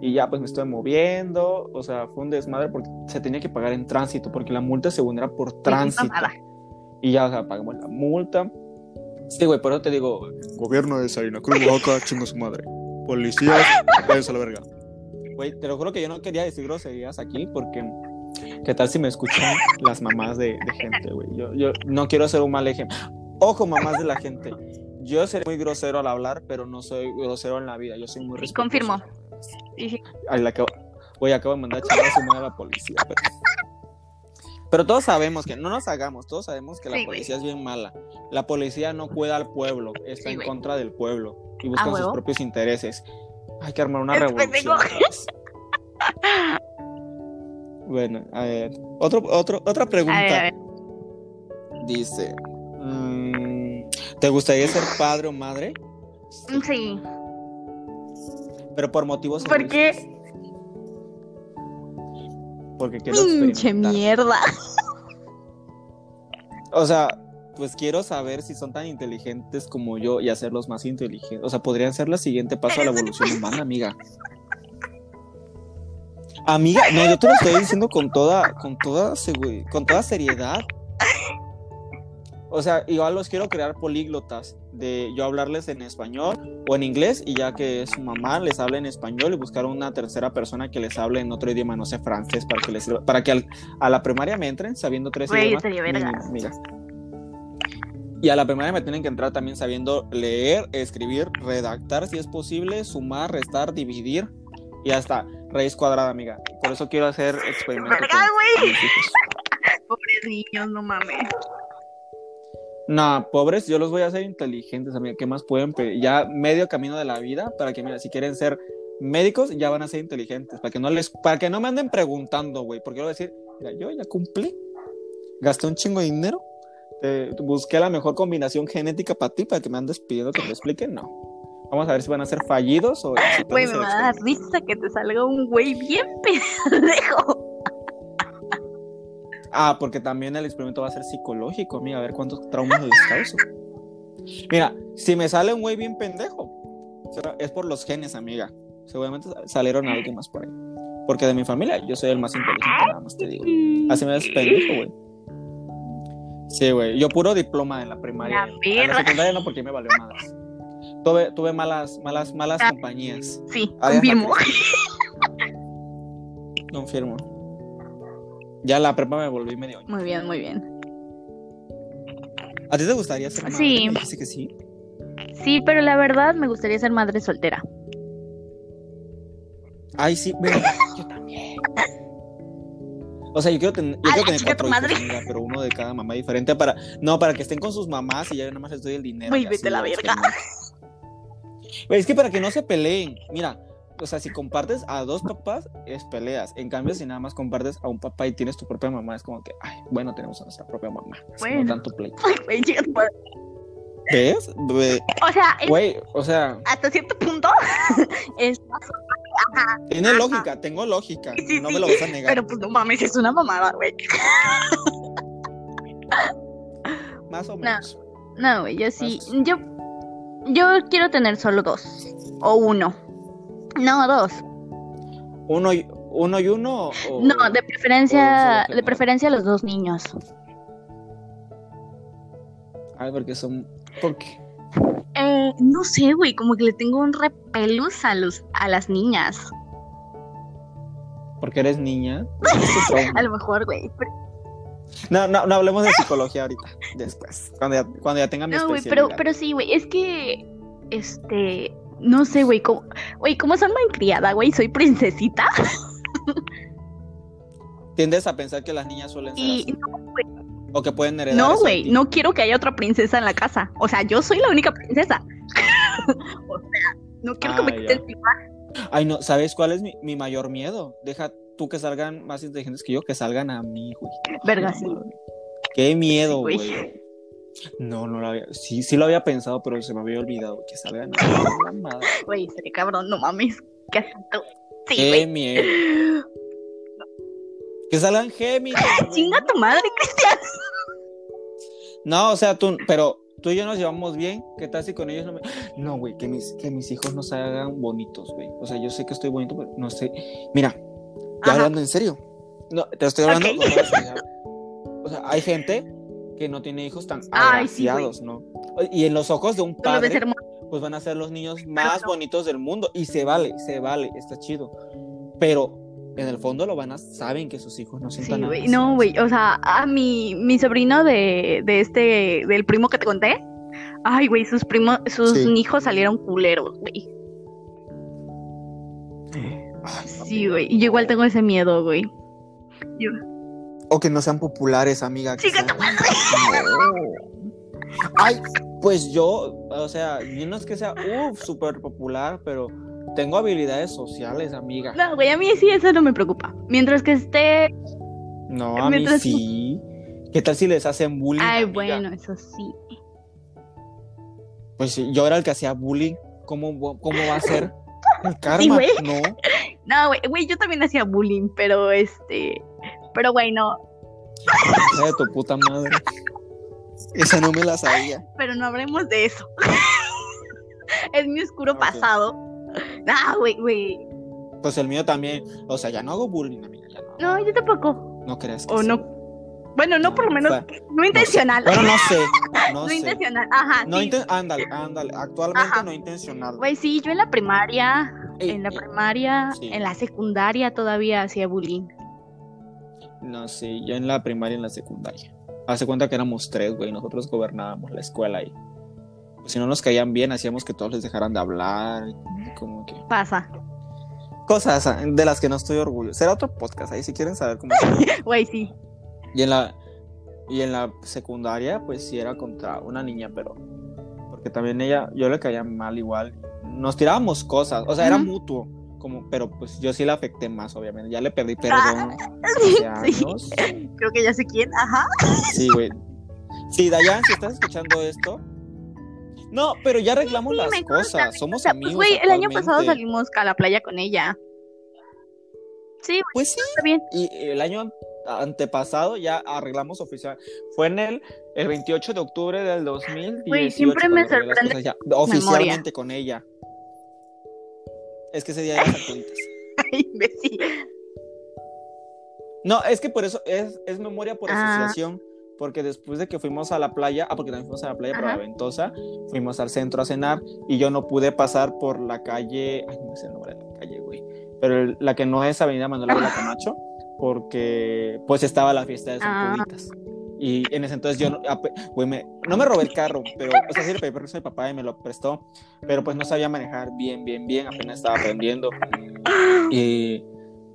Y ya, pues me estoy moviendo. O sea, fue un desmadre porque se tenía que pagar en tránsito, porque la multa según era por tránsito. Y ya, o sea, pagamos la multa. Sí, güey, por eso te digo, gobierno de Salina Cruz, Oaxaca, chingo su madre. Policías, váyanse a la verga. Güey, te lo juro que yo no quería decir groserías aquí porque ¿qué tal si me escuchan las mamás de, gente, güey? Yo, yo no quiero ser un mal ejemplo. Ojo, mamás de la gente. Yo seré muy grosero al hablar, pero no soy grosero en la vida. Yo soy muy respetuoso. Confirmo. Ay, la acabo, güey, acabo de mandar a su madre a la policía. Pero... todos sabemos que no nos hagamos, todos sabemos que la policía es bien mala. La policía no cuida al pueblo, está en contra del pueblo y buscan sus propios intereses. Hay que armar una revolución. bueno, a ver. Otro, otro, otra pregunta. Dice: mm, ¿Te gustaría ser padre o madre? Sí. Pero por motivos. ¿Por qué? Porque quiero Pinche mierda. O sea, pues quiero saber si son tan inteligentes como yo y hacerlos más inteligentes. O sea, podrían ser la siguiente paso a la evolución humana, amiga. Amiga, no, yo te lo estoy diciendo con toda, con toda, con toda seriedad. O sea, igual los quiero crear políglotas, de yo hablarles en español o en inglés y ya que su mamá les hable en español y buscar una tercera persona que les hable en otro idioma, no sé, francés, para que les para que a la primaria me entren sabiendo tres idiomas. Mira, y a la primaria me tienen que entrar también sabiendo leer, escribir, redactar si es posible, sumar, restar, dividir y hasta raíz cuadrada, amiga. Por eso quiero hacer experimentos. Pobres niños, no mames. No, pobres, yo los voy a hacer inteligentes, amiga. ¿Qué más pueden pedir? Ya medio camino de la vida para que, mira, si quieren ser médicos, ya van a ser inteligentes. Para que no les, para que no me anden preguntando, güey. Porque yo voy a decir, mira, yo ya cumplí, gasté un chingo de dinero busqué la mejor combinación genética para ti, para que me andes pidiendo que me expliquen, no. Vamos a ver si van a ser fallidos o... Güey, me va a dar risa que te salga un güey bien pendejo. Ah, porque también el experimento va a ser psicológico, amiga, a ver cuántos traumas les. Mira, si me sale un güey bien pendejo, es por los genes, amiga. Seguramente salieron alguien más por ahí. Porque de mi familia yo soy el más inteligente, nada más te digo. Así me ves pendejo, güey. Sí, güey. Yo puro diploma en la primaria. La en la secundaria no, porque me valió malas. Tuve, tuve malas, malas, malas ah, compañías. Sí, confirmo. Confirmo. Ya la prepa me volví medio. Muy bien, muy bien. ¿A ti te gustaría ser madre? Sí. que sí. Sí, pero la verdad me gustaría ser madre soltera. Ay, sí, yo también. O sea, yo quiero, tener cuatro hijos, pero uno de cada mamá diferente para, no, para que estén con sus mamás y ya nada más les doy el dinero. Uy, vete la verga. Es que para que no se peleen, mira, o sea, si compartes a dos papás, es peleas. En cambio, si nada más compartes a un papá y tienes tu propia mamá, es como que, ay, bueno, tenemos a nuestra propia mamá. Bueno. No tanto pleito. ¿Ves? O sea, güey, o sea, hasta cierto punto es Tiene lógica, tengo lógica, no me lo vas a negar. Pero pues no mames, es una mamada, güey. Más o menos. No, güey, yo sí, yo Yo quiero tener solo dos. O uno. No, dos. ¿Uno y uno? Y uno o... No, de preferencia, de preferencia los dos niños. Ay, porque son... ¿Por qué? Eh, no sé, güey, como que le tengo un repelus a los, a las niñas. Porque eres niña. A lo mejor, güey. pero- No, no, no hablemos de psicología ahorita. Después. Cuando ya, cuando ya tenga mi No, güey, pero, pero sí, güey, es que, este, no sé, güey, como, güey, como soy malcriada, güey, soy princesita. Tiendes a pensar que las niñas suelen ser Y así, no, güey, O que pueden heredar no, güey, no quiero que haya otra princesa en la casa. O sea, yo soy la única princesa. o sea, no quiero que me Ah, quiten. Ay, no, ¿sabes cuál es mi, mi mayor miedo? Deja tú que salgan más inteligentes que yo, que salgan a mí, güey. Verga, sí. Qué miedo, güey. No, no lo había. Sí, sí lo había pensado, pero se me había olvidado que salgan a mí. la madre. Güey, sería cabrón, no mames. ¿Qué tú? Sí, Qué miedo. Que salgan Géminis. Chinga tu madre, Cristian. No, o sea, tú, pero tú y yo nos llevamos bien. ¿Qué tal si con ellos no me.? No, güey, que mis, que mis hijos no se hagan bonitos, güey. O sea, yo sé que estoy bonito, pero no sé. Mira, ya Ajá. hablando en serio. No, te estoy hablando Ok. con toda seriedad. O sea, hay gente que no tiene hijos tan Ay, sí, ¿no? Y en los ojos de un padre, pues van a ser los niños más no. bonitos del mundo. Y se vale, se vale, está chido. Pero en el fondo lo van a, saben que sus hijos no son Sí, tan agraciados. No, güey. O sea, a mi, mi sobrino de, de este, del primo que te conté. Ay, güey, sus primos, sus Sí. hijos salieron culeros, güey. Sí, güey. Y yo igual tengo ese miedo, güey. Yo- O que no sean populares, amiga. que sean- tu madre. No. Ay, pues yo, o sea, yo no es que sea, uff, súper popular, pero tengo habilidades sociales, amiga. No, güey, a mí sí eso no me preocupa. Mientras que esté. No, a mí Mientras- sí. ¿Qué tal si les hacen bullying? Ay, amiga? bueno, eso sí. Pues sí, yo era el que hacía bullying. ¿Cómo, cómo va a ser? El karma, Sí, güey. no. No, güey, güey, yo también hacía bullying, pero este. Pero, güey, no. Hija de tu puta madre. Esa no me la sabía. Pero no hablemos de eso. es mi oscuro pasado. No, güey, güey. Pues el mío también. O sea, ya no hago bullying, amiga. Ya no. No, yo tampoco. No creas que O sí. no. Bueno, no, por lo menos. o sea, No intencional. Bueno, no sé. No, No sé. intencional. Ajá. No sí. inten- ándale, ándale. Actualmente Ajá. no intencional. Güey, sí, yo en la primaria, Ey, en la ey, primaria, sí. en la secundaria todavía hacía bullying. No sé, yo en la primaria y en la secundaria. Hace cuenta que éramos tres, güey. Nosotros gobernábamos la escuela y pues, si no nos caían bien, hacíamos que todos les dejaran de hablar. Como que Pasa. cosas ah, de las que no estoy orgulloso. Será otro podcast ahí si quieren saber cómo. Güey, sí. y en la y en la secundaria, pues sí era contra una niña, pero porque también ella, yo le caía mal igual. Nos tirábamos cosas, o sea, era mutuo. Como, pero pues yo sí la afecté más, obviamente. Ya le perdí perdón Sí, hace sí. años. Creo que ya sé quién. Ajá. Sí, güey. Sí, Dayan, si estás escuchando esto. No, pero ya arreglamos Sí, las cosas. Somos consta. amigos. Pues, güey, el año pasado salimos a la playa con ella. Sí, güey, Pues sí. está bien. Y el año antepasado ya arreglamos oficial. Fue en el, el 28 de octubre del 2018. Güey, siempre me sorprende ya, oficialmente con ella. Es que ese día ya las apuntas. Imbécil. No, es que por eso es, es memoria por Ah. asociación. Porque después de que fuimos a la playa, ah, porque también fuimos a la playa para la Ventosa, fuimos al centro a cenar y yo no pude pasar por la calle, ay, no sé el nombre de la calle, güey, pero el- la que no es Avenida Manuel de la Camacho, porque pues estaba la fiesta de San Ah. Juditas. Y en ese entonces yo, no- ape- güey, me- no me robé el carro, pero, o sea, sí le pedí permiso a mi papá y me lo prestó, pero pues no sabía manejar bien, bien, bien, apenas estaba aprendiendo. Y,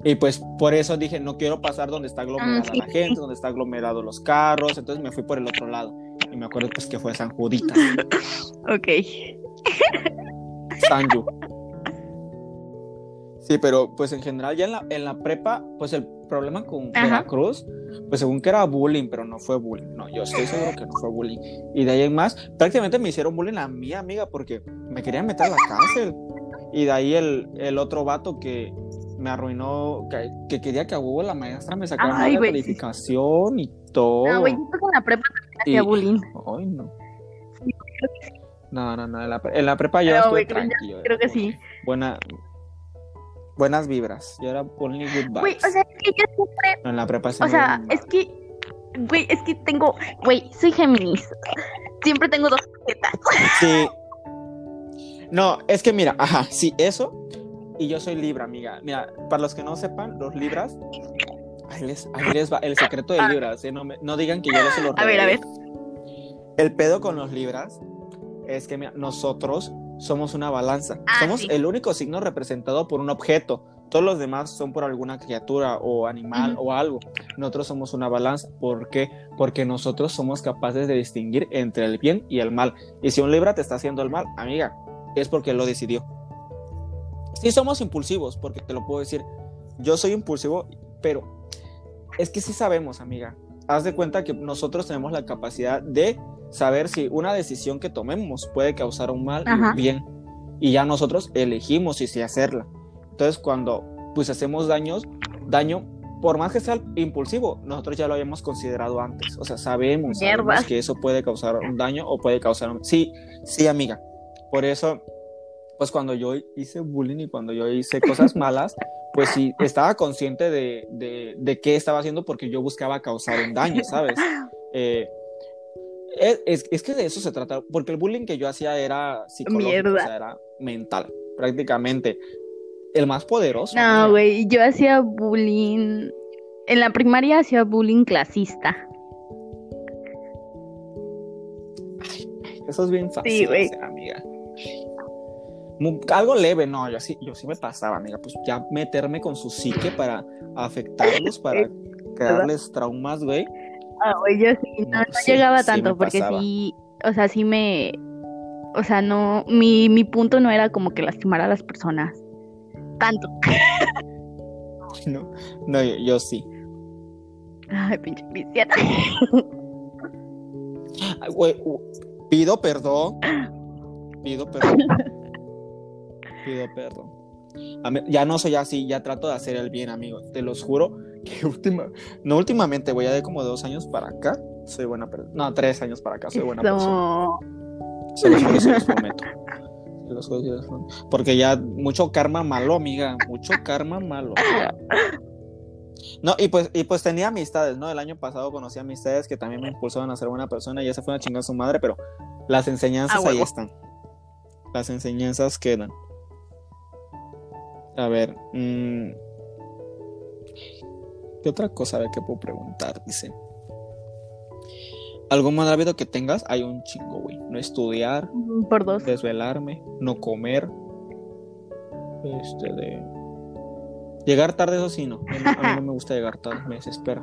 y pues por eso dije, no quiero pasar donde está aglomerada Ah, la gente, donde está aglomerado los carros, entonces me fui por el otro lado. Y me acuerdo pues que fue San Juditas, Ok. Sanju. Sí, pero pues en general ya en la, en la prepa, pues el problema con Ajá. Veracruz, pues según que era bullying, pero no fue bullying. No, yo estoy seguro que no fue bullying. Y de ahí en más, prácticamente me hicieron bullying a mi amiga porque me querían meter a la cárcel. Y de ahí el, el otro vato que me arruinó, que, que quería que a huevo la maestra me sacara Ay, la calificación y todo. No, güey, yo con la prepa hacía bullying. Ay, no. No, no, no. En la, en la prepa yo No, estuve creo- tranquilo. Creo que sí. Buena, buenas vibras. Yo era only good vibes. Güey, o sea, es que yo siempre en la prepa O sea, es que, güey, es que tengo, güey, soy Géminis. Siempre tengo dos tarjetas. Sí. No, es que mira, ajá, sí, eso. Y yo soy Libra, amiga. Mira, para los que no sepan, los Libras. Ahí les, ahí les va el secreto de Libras. ¿eh? No, me- no digan que yo se lo A ver, a ver. El pedo con los Libras es que mira, nosotros somos una balanza. Ah, somos sí. el único signo representado por un objeto. Todos los demás son por alguna criatura o animal o algo. Nosotros somos una balanza. ¿Por qué? Porque nosotros somos capaces de distinguir entre el bien y el mal. Y si un Libra te está haciendo el mal, amiga, es porque él lo decidió. Sí somos impulsivos, porque te lo puedo decir. Yo soy impulsivo, pero es que sí sabemos, amiga. Haz de cuenta que nosotros tenemos la capacidad de saber si una decisión que tomemos puede causar un mal Ajá. un bien. Y ya nosotros elegimos si sí hacerla. Entonces, cuando pues hacemos daños, daño, por más que sea impulsivo, nosotros ya lo habíamos considerado antes. O sea, sabemos, sabemos que eso puede causar un daño o puede causar un... Sí, sí, amiga. Por eso, pues cuando yo hice bullying y cuando yo hice cosas malas, pues sí, estaba consciente de, de, de qué estaba haciendo porque yo buscaba causar un daño, ¿sabes? Eh, es, es- es que de eso se trata, porque el bullying que yo hacía era psicológico, Mierda. o sea, era mental, prácticamente. El más poderoso. No, güey, yo hacía bullying. En la primaria hacía bullying clasista. Eso es bien fácil, Sí, güey. hacer, amiga. Algo leve, no, yo sí, yo sí me pasaba, amiga, pues ya meterme con su psique para afectarlos, para crearles traumas, güey. Ah, yo sí, no, No, no sí, llegaba tanto porque pasaba. sí, o sea, sí me, o sea, no, mi, mi punto no era como que lastimar a las personas. Tanto. No, no yo, yo sí. Ay, pinche cristiana. Pido perdón. Pido perdón. Pido perdón. Mí- ya no soy así, ya trato de hacer el bien, amigo. Te los juro que última, no últimamente, voy a de como dos años para acá. Soy buena persona. No, tres años para acá, soy buena persona. No. Se los se los prometo. Los los prometo. Porque ya mucho karma malo, amiga. Mucho karma malo. No, y pues, y pues tenía amistades, ¿no? El año pasado conocí amistades que también me impulsaron a ser buena persona y esa fue una chingada su madre, pero las enseñanzas Ah, ahí están. Las enseñanzas quedan. A ver. mm, ¿Qué otra cosa a ver qué puedo preguntar? Dice. ¿Algún mal hábito que tengas? Hay un chingo, güey. No estudiar, Por dos. desvelarme, no comer. Este de. Llegar tarde, eso sí, no. A mí, no me gusta llegar tarde, me desespera.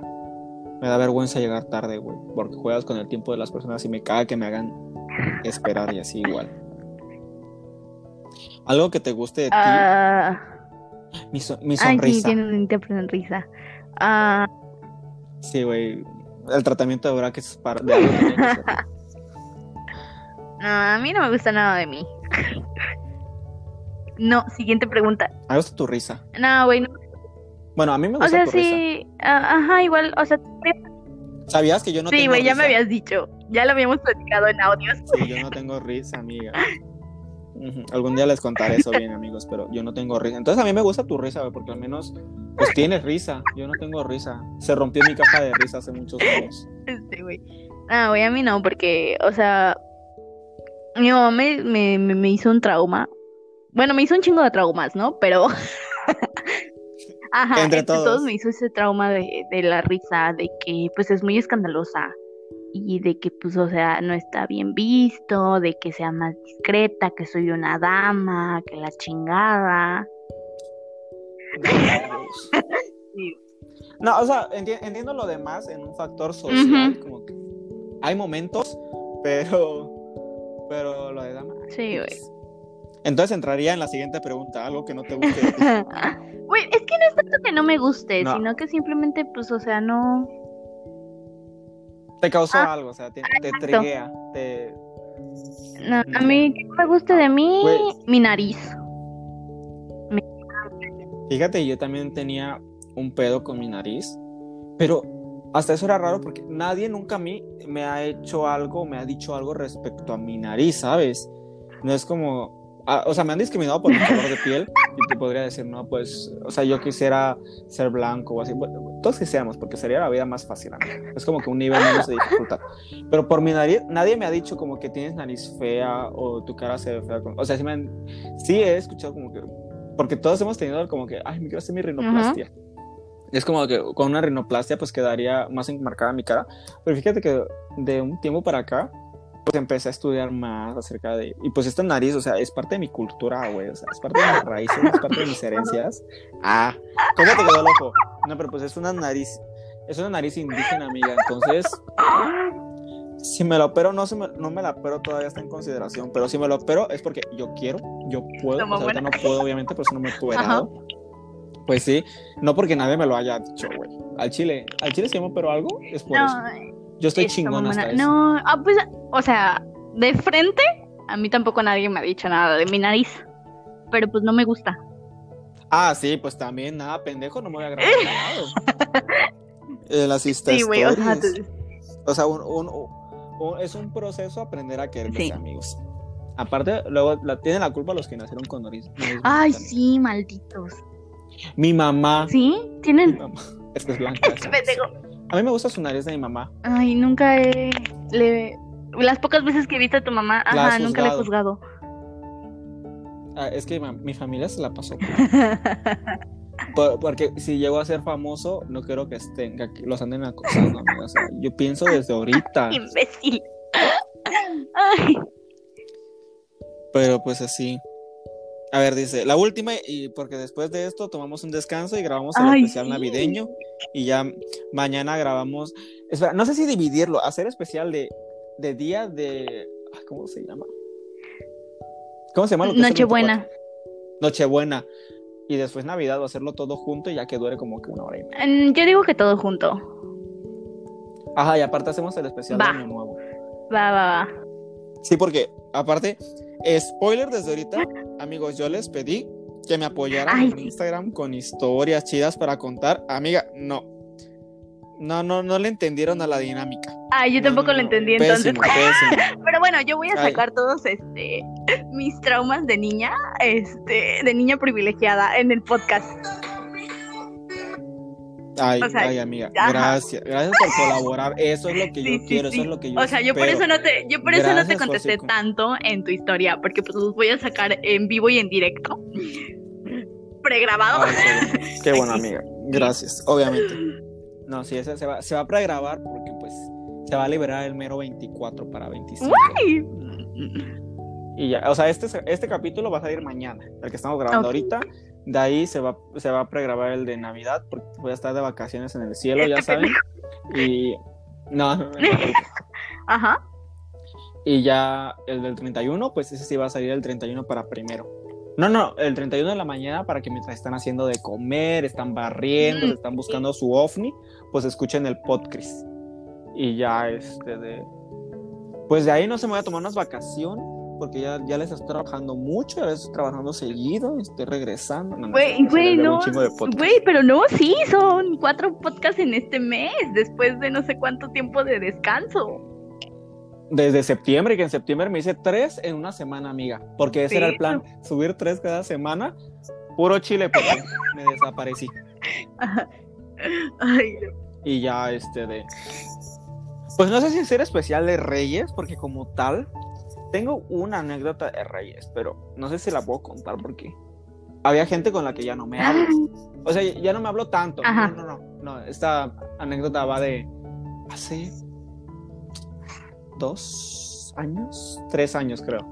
Me da vergüenza llegar tarde, güey. Porque juegas con el tiempo de las personas y me caga que me hagan esperar y así igual. Algo que te guste de ti, Ah, mi, so- mi ay, sí, sonrisa. tiene una sonrisa. Ah, Sí, güey. El tratamiento de brackets es para. de no, a mí no me gusta nada de mí. No, siguiente pregunta. Me gusta tu risa. No, güey, no. Bueno, a mí me O gusta sea, tu risa. sí, ah, ajá, igual, o sea, ¿Sabías que yo no sí, tengo güey, ya me habías dicho. Ya lo habíamos platicado en audios. Sí, yo no tengo risa, amiga. Algún día les contaré eso bien, amigos, pero yo no tengo risa. Entonces a mí me gusta tu risa, güey, porque al menos pues tienes risa. Yo no tengo risa. Se rompió mi caja de risa hace muchos años. Este, güey. Ah, güey, a mí no, porque, o sea, mi mamá me, me, me- me hizo un trauma. Bueno, me hizo un chingo de traumas, ¿no? Pero. Ajá, Entre entre, todos. todos. me hizo ese trauma de, de la risa, de que, pues, es muy escandalosa. Y de que, pues, o sea, no está bien visto, de que sea más discreta, que soy una dama, que la chingada. Sí. No, o sea, enti- entiendo lo demás en un factor social, como que hay momentos, pero pero lo de dama. Sí, güey. Entonces entraría en la siguiente pregunta, algo que no te guste. Güey, es que no es tanto que no me guste, No. sino que simplemente, pues, o sea, no. Te causó Ah, algo, o sea, te, te triguea, te No, a mí, no me guste de mí, mi nariz. Fíjate, yo también tenía un pedo con mi nariz, pero hasta eso era raro porque nadie nunca a mí me ha hecho algo, me ha dicho algo respecto a mi nariz, ¿sabes? no es como, ah, o sea, me han discriminado por mi color de piel y te podría decir, no, pues, o sea, yo quisiera ser blanco o así, bueno, todos quisiéramos, porque sería la vida más fácil. amigo. Es como que un nivel menos de dificultad. Pero por mi nariz, nadie me ha dicho como que tienes nariz fea o tu cara se ve fea. O sea, sí, me han- sí he escuchado como que, porque todos hemos tenido como que, ay, me quiero hacer mi rinoplastia. Es como que con una rinoplastia pues quedaría más enmarcada mi cara. Pero fíjate que de un tiempo para acá, pues empecé a estudiar más acerca de... Y pues esta nariz, o sea, es parte de mi cultura, güey. O sea, es parte de mis raíces, es parte de mis herencias. Ah, ¿cómo te quedó el ojo? No, pero pues es una nariz, es una nariz indígena, amiga. Entonces, si me la opero, no, se me, no me la opero, todavía está en consideración. Pero si me la opero es porque yo quiero, yo puedo. O sea, no puedo, obviamente, por eso no me he operado. Pues sí, no porque nadie me lo haya dicho, güey. Al chile, al chile se me operó algo, es por eso. Yo estoy chingón eso. No, ah, pues, o sea, de frente, a mí tampoco nadie me ha dicho nada de mi nariz. Pero pues no me gusta. Ah, sí, pues también, nada, pendejo, no me voy a grabar nada. Eh, las Sí, güey, o sea, te- O sea, un- un- un- es un proceso aprender a quererse, Sí. amigos. Aparte, luego la, tienen la culpa los que nacieron con nariz. nariz Ay, sí, malditos. Mi mamá. ¿Sí? Mi ¿Tienen? mamá. Es que es blanca. ¿sabes? Pendejo. A mí me gusta su nariz de mi mamá. Ay, nunca he... Le... Las pocas veces que he visto a tu mamá, La ajá, nunca le he juzgado. Ah, es que mi familia se la pasó. Por- porque si llego a ser famoso, no quiero que estén, que los anden acosando. amigo. O sea, yo pienso desde ahorita. Imbécil. Ay, Pero pues así. A ver, dice, la última, y porque después de esto tomamos un descanso y grabamos el Ay, especial sí. navideño. Y ya mañana grabamos. Espera, no sé si dividirlo, hacer especial de, de día de. ¿Cómo se llama? ¿Cómo se llama? Nochebuena. 24? Nochebuena. Y después Navidad o hacerlo todo junto y ya que dure como que una hora y media. Mm, Yo digo que todo junto. Ajá, y aparte hacemos el especial Va. de Año Nuevo. Va, va, va. Sí, porque aparte, spoiler desde ahorita, amigos, yo les pedí que me apoyaran Ay, en. Instagram con historias chidas para contar. Amiga, no. No, no, no le entendieron a la dinámica. Ay, yo tampoco no, lo entendí entonces. Pésimo. Pero bueno, yo voy a Ay. sacar todos este mis traumas de niña, este, de niña privilegiada en el podcast. Ay, O sea, ay, amiga, ajá. gracias. Gracias por colaborar. Eso es lo que Sí, yo sí, quiero, sí. eso es lo que yo O sea, yo por eso no te, yo por eso no te contesté tanto en tu historia, porque pues los voy a sacar en vivo y en directo. Pregrabado. Ay, qué bueno, amiga. Gracias, obviamente. No, sí, ese se va, se va a pregrabar porque pues se va a liberar el mero 24 para 25. Ay. Y ya, o sea, este, este capítulo va a salir mañana, el que estamos grabando ahorita. De ahí se va, se va a pregrabar el de Navidad, porque voy a estar de vacaciones en el cielo, ya Este saben. Y. No, no, no, no. Ajá. Y ya el del 31, pues ese sí va a salir el 31 para primero. No, no, el 31 de la mañana para que mientras están haciendo de comer, están barriendo, Mm, están buscando su ovni, pues escuchen el podcast. Y ya, este, de. Pues de ahí no se me voy a tomar unas vacaciones, porque ya, ya les estoy trabajando mucho, les estoy trabajando seguido, estoy regresando. Güey, güey, no. Güey, pero no, sí, son cuatro podcasts en este mes, después de no sé cuánto tiempo de descanso. Desde septiembre, que en septiembre me hice tres en una semana, amiga. Porque ese era el plan, subir tres cada semana. Puro chile, porque me desaparecí. Ay, Y ya, este, de... Pues no sé si hacer especial de Reyes, porque como tal, tengo una anécdota de Reyes, pero no sé si la puedo contar porque había gente con la que ya no me hablo. O sea, ya no me hablo tanto. Ajá. No, no, no, no. Esta anécdota va de hace dos años, tres años creo.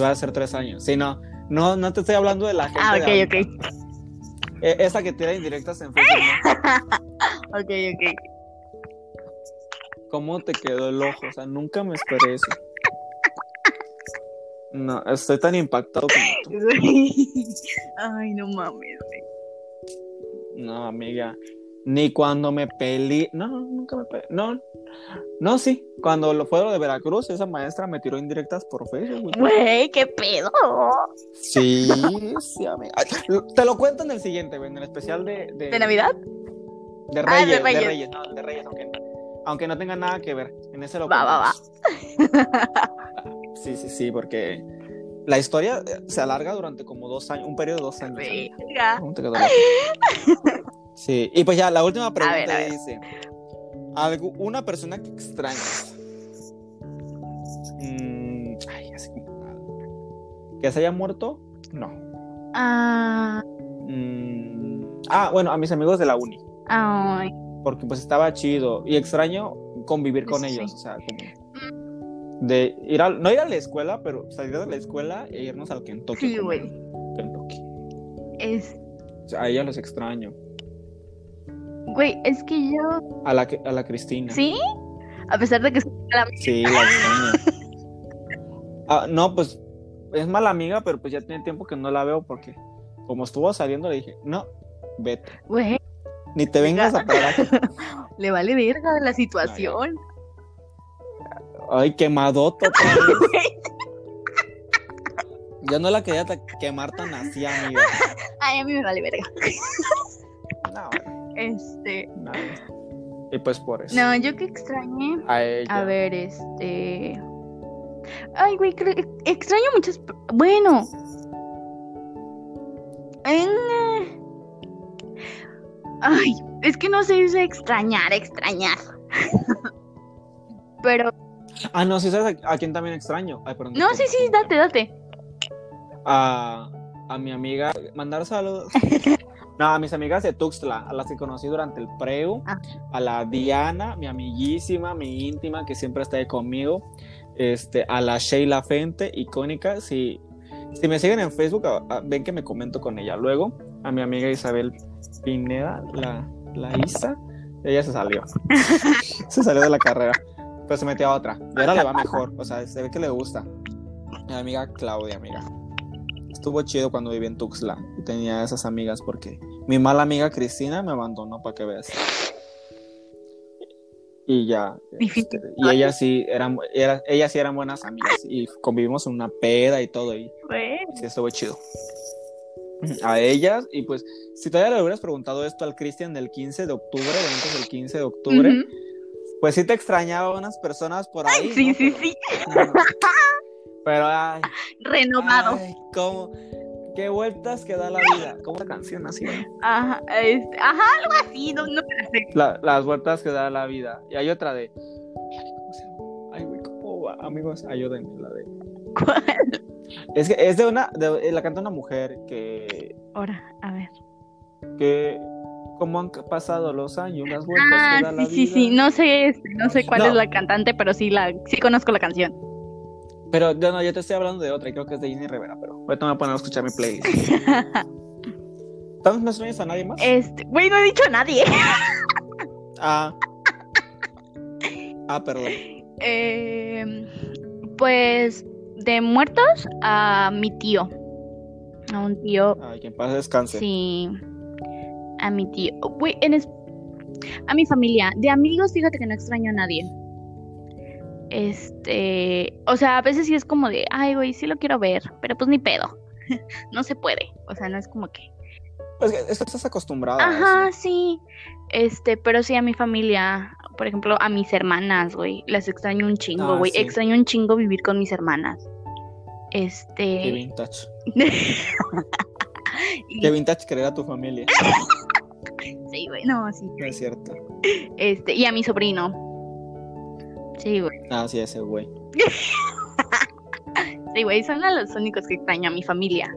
Va a ser tres años. Sí, no, no, no te estoy hablando de la gente. Ah, de ok, ahorita. ok. Eh, esa que tira indirectas en Facebook. ¿no? Ok, ok. ¿Cómo te quedó el ojo? O sea, nunca me esperé eso. No, estoy tan impactado como tú. Ay, no mames, güey. No, amiga. Ni cuando me peleé. No, nunca me peleé. No, no, sí. Cuando lo fue lo de Veracruz, esa maestra me tiró indirectas por Facebook. güey. Qué pedo. Sí, sí, amiga. Ay, Te lo cuento en el siguiente, güey, en el especial de. ¿De, ¿De Navidad? De Ah, de Reyes, de Reyes. Reyes. no, de Reyes, aunque, aunque no tenga nada que ver. En ese lo Va, va, va. Sí, sí, sí, porque La historia eh, se alarga durante como dos años, un periodo de dos años. ¿sabes? Verga. ¿Cómo te quedó la- Sí, y pues ya, la última pregunta ver, a ver. dice: ¿algu- ¿Una persona que extrañas? Mm, ay, así como. ¿Que se haya muerto? No. Ah, Mm, ah, bueno, a mis amigos de la uni. ay. porque pues estaba chido y extraño convivir con Sí. ellos, o sea, como de ir al, no ir a la escuela, pero salir de la escuela e irnos al Kentucky. Sí, güey. Kentucky. Es, O sea, a ella los extraño. güey, es que yo. A la, a la Cristina. ¿Sí? A pesar de que soy la Sí, la extraño. Ah, no, pues es mala amiga, pero pues ya tiene tiempo que no la veo porque como estuvo saliendo le dije, no, vete. Güey, Ni te vengas a parar le vale verga de la situación. Ay, quemadoto. Yo no la quería quemar tan así, amiga. Ay, a mí me vale verga. No, Este. no. Y pues por eso. No, yo que extrañé. A ella. A ver, este. Ay, güey, extraño muchas. Bueno. En- Ay, es que no se dice extrañar, extrañar. Pero. Ah, no, sí, ¿sabes a, a quién también extraño? Ay, perdón. No, sí, sí, date, date. A, a mi amiga, mandar saludos. No, a mis amigas de Tuxtla, a las que conocí durante el preu, Ah. a la Diana, mi amiguísima, mi íntima, que siempre está ahí conmigo, este, a la Sheila Fente, icónica, si, si me siguen en Facebook, a- a- ven que me comento con ella. Luego, a mi amiga Isabel Pineda, la, la Isa, ella se salió, se salió de la carrera, pero se metió a otra, y ahora le va mejor, o sea, se ve que le gusta. Mi amiga Claudia, amiga. Estuvo chido cuando viví en Tuxtla y tenía esas amigas porque mi mala amiga Cristina me abandonó para que veas. Y ya. Este, y ella sí eran, era, ellas sí eran buenas amigas y convivimos en una peda y todo y sí estuvo chido. A ellas y pues si todavía le hubieras preguntado esto al Cristian del 15 de octubre, de antes del 15 de octubre. Pues sí te extrañaba unas personas por ahí. Sí, ¿no? sí, Pero- sí. Pero ay, Renovado. Ay, cómo, qué vueltas que da la vida. Como la canción así. ¿no? Ajá, este, ajá, algo así, no, no sé. La- las vueltas que da la vida. Y hay otra de. ay, ¿Cómo se llama? Ay, güey, ¿cómo va? Amigos, ayúdenme. La de. ¿Cuál? Es que es de una. de- la canta una mujer que. Ahora, a ver. que como han pasado los años, las vueltas que da Ah, la sí, sí, sí. No sé, no sé cuál No. es la cantante, pero sí la, sí conozco la canción. Pero yo no, yo te estoy hablando de otra, y creo que es de Jenny Rivera, pero ahorita me voy a poner a escuchar mi playlist. ¿Tantos no sueñas a nadie más? Este, güey, no he dicho a nadie. Ah. Ah, perdón. Eh, pues de muertos a mi tío. A un tío, Ay, que en paz descanse. sí. A mi tío. Güey, en es- a mi familia. De amigos, fíjate que no extraño a nadie. Este, o sea, a veces sí es como de, ay, güey, sí lo quiero ver, pero pues ni pedo. no se puede. O sea, no es como que. Es que, es que estás acostumbrada. a Ajá, sí. Este, pero sí a mi familia, por ejemplo, a mis hermanas, güey, las extraño un chingo, Ah, güey. sí. Extraño un chingo vivir con mis hermanas. Qué Este. vintage. y- Qué vintage querer a tu familia. sí, güey, no, sí. No es cierto. Este, y a mi sobrino. Sí, güey. Ah, sí, ese güey. Sí, güey, son los únicos que extraño a mi familia.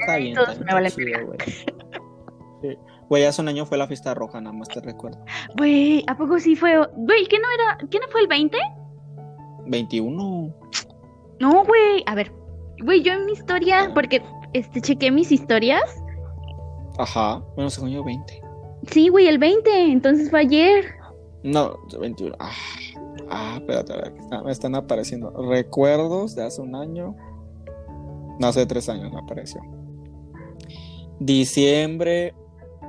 Está bien. Todos está bien, me valen chido, güey. Sí. Güey, hace un año fue la fiesta roja, nada más te recuerdo. Güey, ¿a poco sí fue? Güey, ¿qué no era? ¿Qué no fue el 20? 21. No, güey. A ver, güey, yo en mi historia, porque este chequé mis historias. Ajá. Bueno, según yo, 20. Sí, güey, el 20, entonces fue ayer. No, 21. Ah, ah espérate, a ver. está- me están apareciendo recuerdos de hace un año. No, hace tres años me apareció. Diciembre,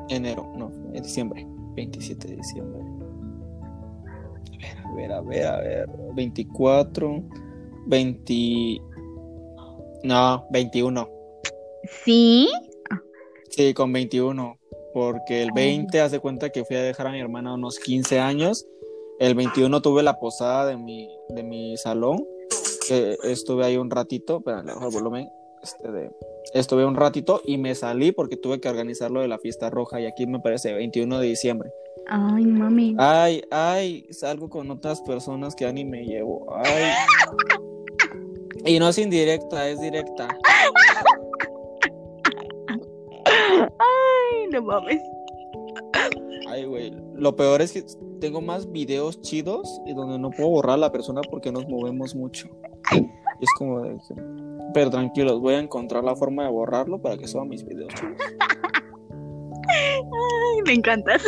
enero. No, en diciembre. 27 de diciembre. A ver, a ver, a ver, a ver. 24, 20. No, 21. Sí. Sí, con 21. Porque el 20 hace cuenta que fui a dejar a mi hermana unos 15 años El 21 tuve la posada de mi, de mi salón. estuve ahí un ratito, pero le bajo el volumen. Este de, estuve un ratito y me salí porque tuve que organizar lo de la fiesta roja y aquí me parece 21 de diciembre. Ay, mami. Ay, ay, salgo con otras personas que ya ni me llevo. Ay. Y no es indirecta, es directa. Ay, no mames. Ay, güey. Lo peor es que tengo más videos chidos y donde no puedo borrar a la persona porque nos movemos mucho. Y es como de Pero tranquilos, voy a encontrar la forma de borrarlo para que suban mis videos chidos. Ay, me encantas.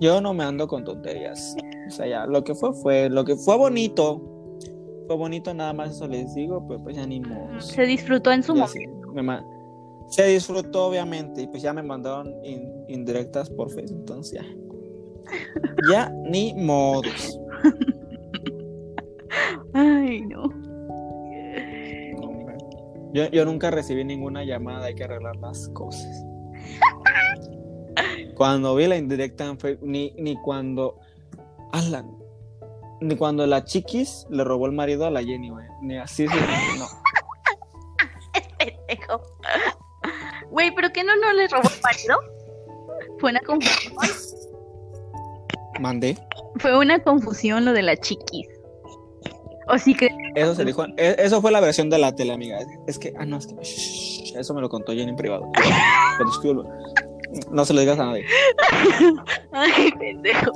Yo no me ando con tonterías. O sea, ya, lo que fue fue, lo que fue bonito. Fue bonito nada más, eso les digo, pero pues ya ni modo. Se disfrutó en su Ya momento. me se disfrutó obviamente y pues ya me mandaron in- indirectas por Facebook, entonces ya. Ya ni modos. Ay, no. Yo, yo nunca recibí ninguna llamada, hay que arreglar las cosas. Cuando vi la indirecta en Facebook, ni, ni cuando. Alan, ni cuando la chiquis le robó el marido a la Jenny, güey. Ni así no. Pendejo. Güey, ¿pero qué no, no le robó el marido? Fue una confusión. Mandé. Fue una confusión lo de la chiquis. O sí que. Eso se dijo. e- Eso fue la versión de la tele, amiga. Es, es que, ah, no, es que. shh, eso me lo contó Jenny en privado. Pero disculpa. No se lo digas a nadie. Ay, pendejo.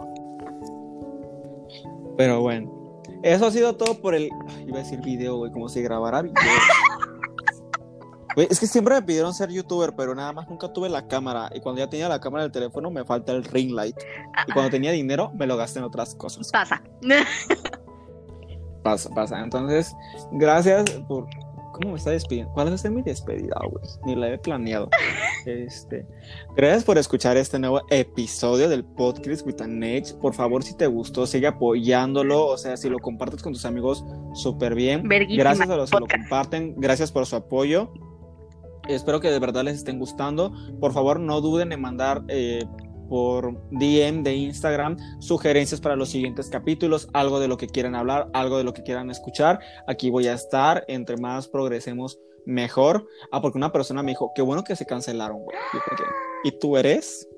Pero bueno. Eso ha sido todo por el. ay, iba a decir video, güey, como si grabara video. Güey, es que siempre me pidieron ser youtuber, pero nada más nunca tuve la cámara. Y cuando ya tenía la cámara del teléfono, me falta el ring light. Y cuando tenía dinero, me lo gasté en otras cosas. Pasa. Pasa, pasa. Entonces, gracias por. ¿Cómo me está despidiendo? ¿Cuál es mi despedida, güey? Ni la he planeado. Este, gracias por escuchar este nuevo episodio del podcast with an Edge. Por favor, si te gustó, sigue apoyándolo. O sea, si lo compartes con tus amigos, súper bien. Verguísima Gracias a los que lo comparten. Gracias por su apoyo. Espero que de verdad les estén gustando. Por favor, no duden en mandar eh, por DM de Instagram sugerencias para los siguientes capítulos, algo de lo que quieran hablar, algo de lo que quieran escuchar. Aquí voy a estar. Entre más progresemos, mejor. Ah, porque una persona me dijo, qué bueno que se cancelaron, güey. ¿Y tú eres?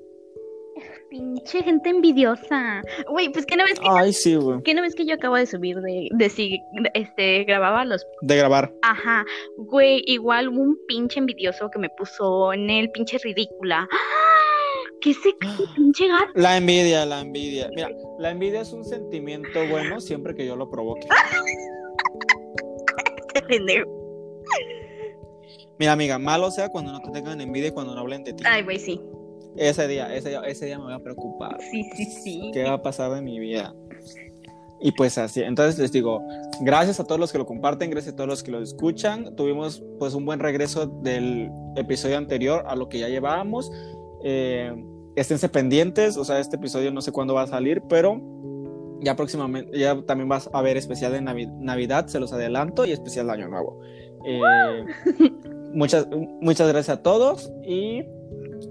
Pinche gente envidiosa. Güey, pues que no ves que, Ay, sí, güey. que no ves que yo acabo de subir de, de si este grababa los De grabar. Ajá, güey, igual un pinche envidioso que me puso en el pinche ridícula. ¡Ah! ¿Qué se pinche gato? La envidia, la envidia. Mira, la envidia es un sentimiento bueno siempre que yo lo provoque. Mira, amiga, malo sea cuando no te tengan envidia y cuando no hablen de ti. Ay, güey, sí. Ese día, ese día, ese día me voy a preocupar. Sí, sí, sí. ¿Qué va a pasar en mi vida? Y pues así, entonces les digo, gracias a todos los que lo comparten, gracias a todos los que lo escuchan. Tuvimos pues un buen regreso del episodio anterior a lo que ya llevábamos. Eh, esténse pendientes, o sea, este episodio no sé cuándo va a salir, pero ya próximamente, ya también va a haber especial de Navi- Navidad, se los adelanto, y especial de Año Nuevo. Eh, muchas, muchas gracias a todos y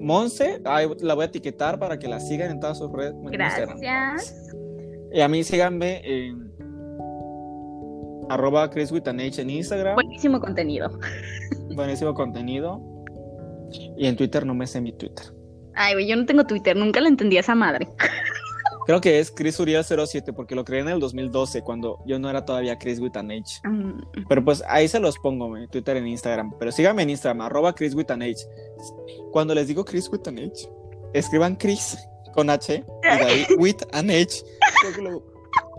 Monse, ahí la voy a etiquetar para que la sigan en todas sus redes. Gracias. Y a mí síganme en arroba Chris with an H en Instagram. Buenísimo contenido. Buenísimo contenido. Y en Twitter no me sé mi Twitter. Ay, güey, yo no tengo Twitter, nunca le entendí a esa madre. Creo que es Chris Uriel 07 porque lo creé en el 2012 cuando yo no era todavía Chris with an H. Mm, Pero pues ahí se los pongo, en Twitter en Instagram. Pero síganme en Instagram, arroba Chris with an H. Cuando les digo Chris with an H, escriban Chris con H y de ahí with an H. Luego,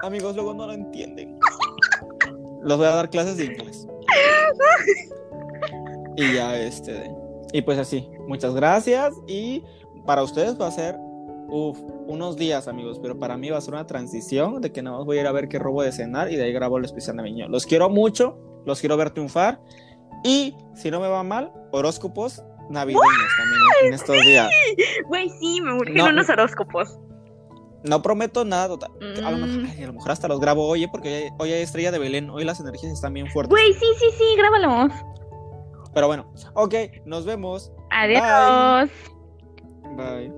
amigos, luego no lo entienden. Los voy a dar clases de inglés. Y ya, este. Y pues así, muchas gracias. Y para ustedes va a ser uf, unos días, amigos, pero para mí va a ser una transición de que nada más voy a ir a ver qué robo de cenar y de ahí grabo el especial navideño. Los quiero mucho, los quiero ver triunfar. Y si no me va mal, horóscopos navideños también en estos días. Güey, sí, me urgen No, unos horóscopos. No prometo nada, total. A lo, Mm. mejor, ay, a lo mejor hasta los grabo hoy, ¿eh? porque hoy hay, hoy hay estrella de Belén. Hoy las energías están bien fuertes. Güey, sí, sí, sí, grábalos. Pero bueno, ok, nos vemos. Adiós. Bye.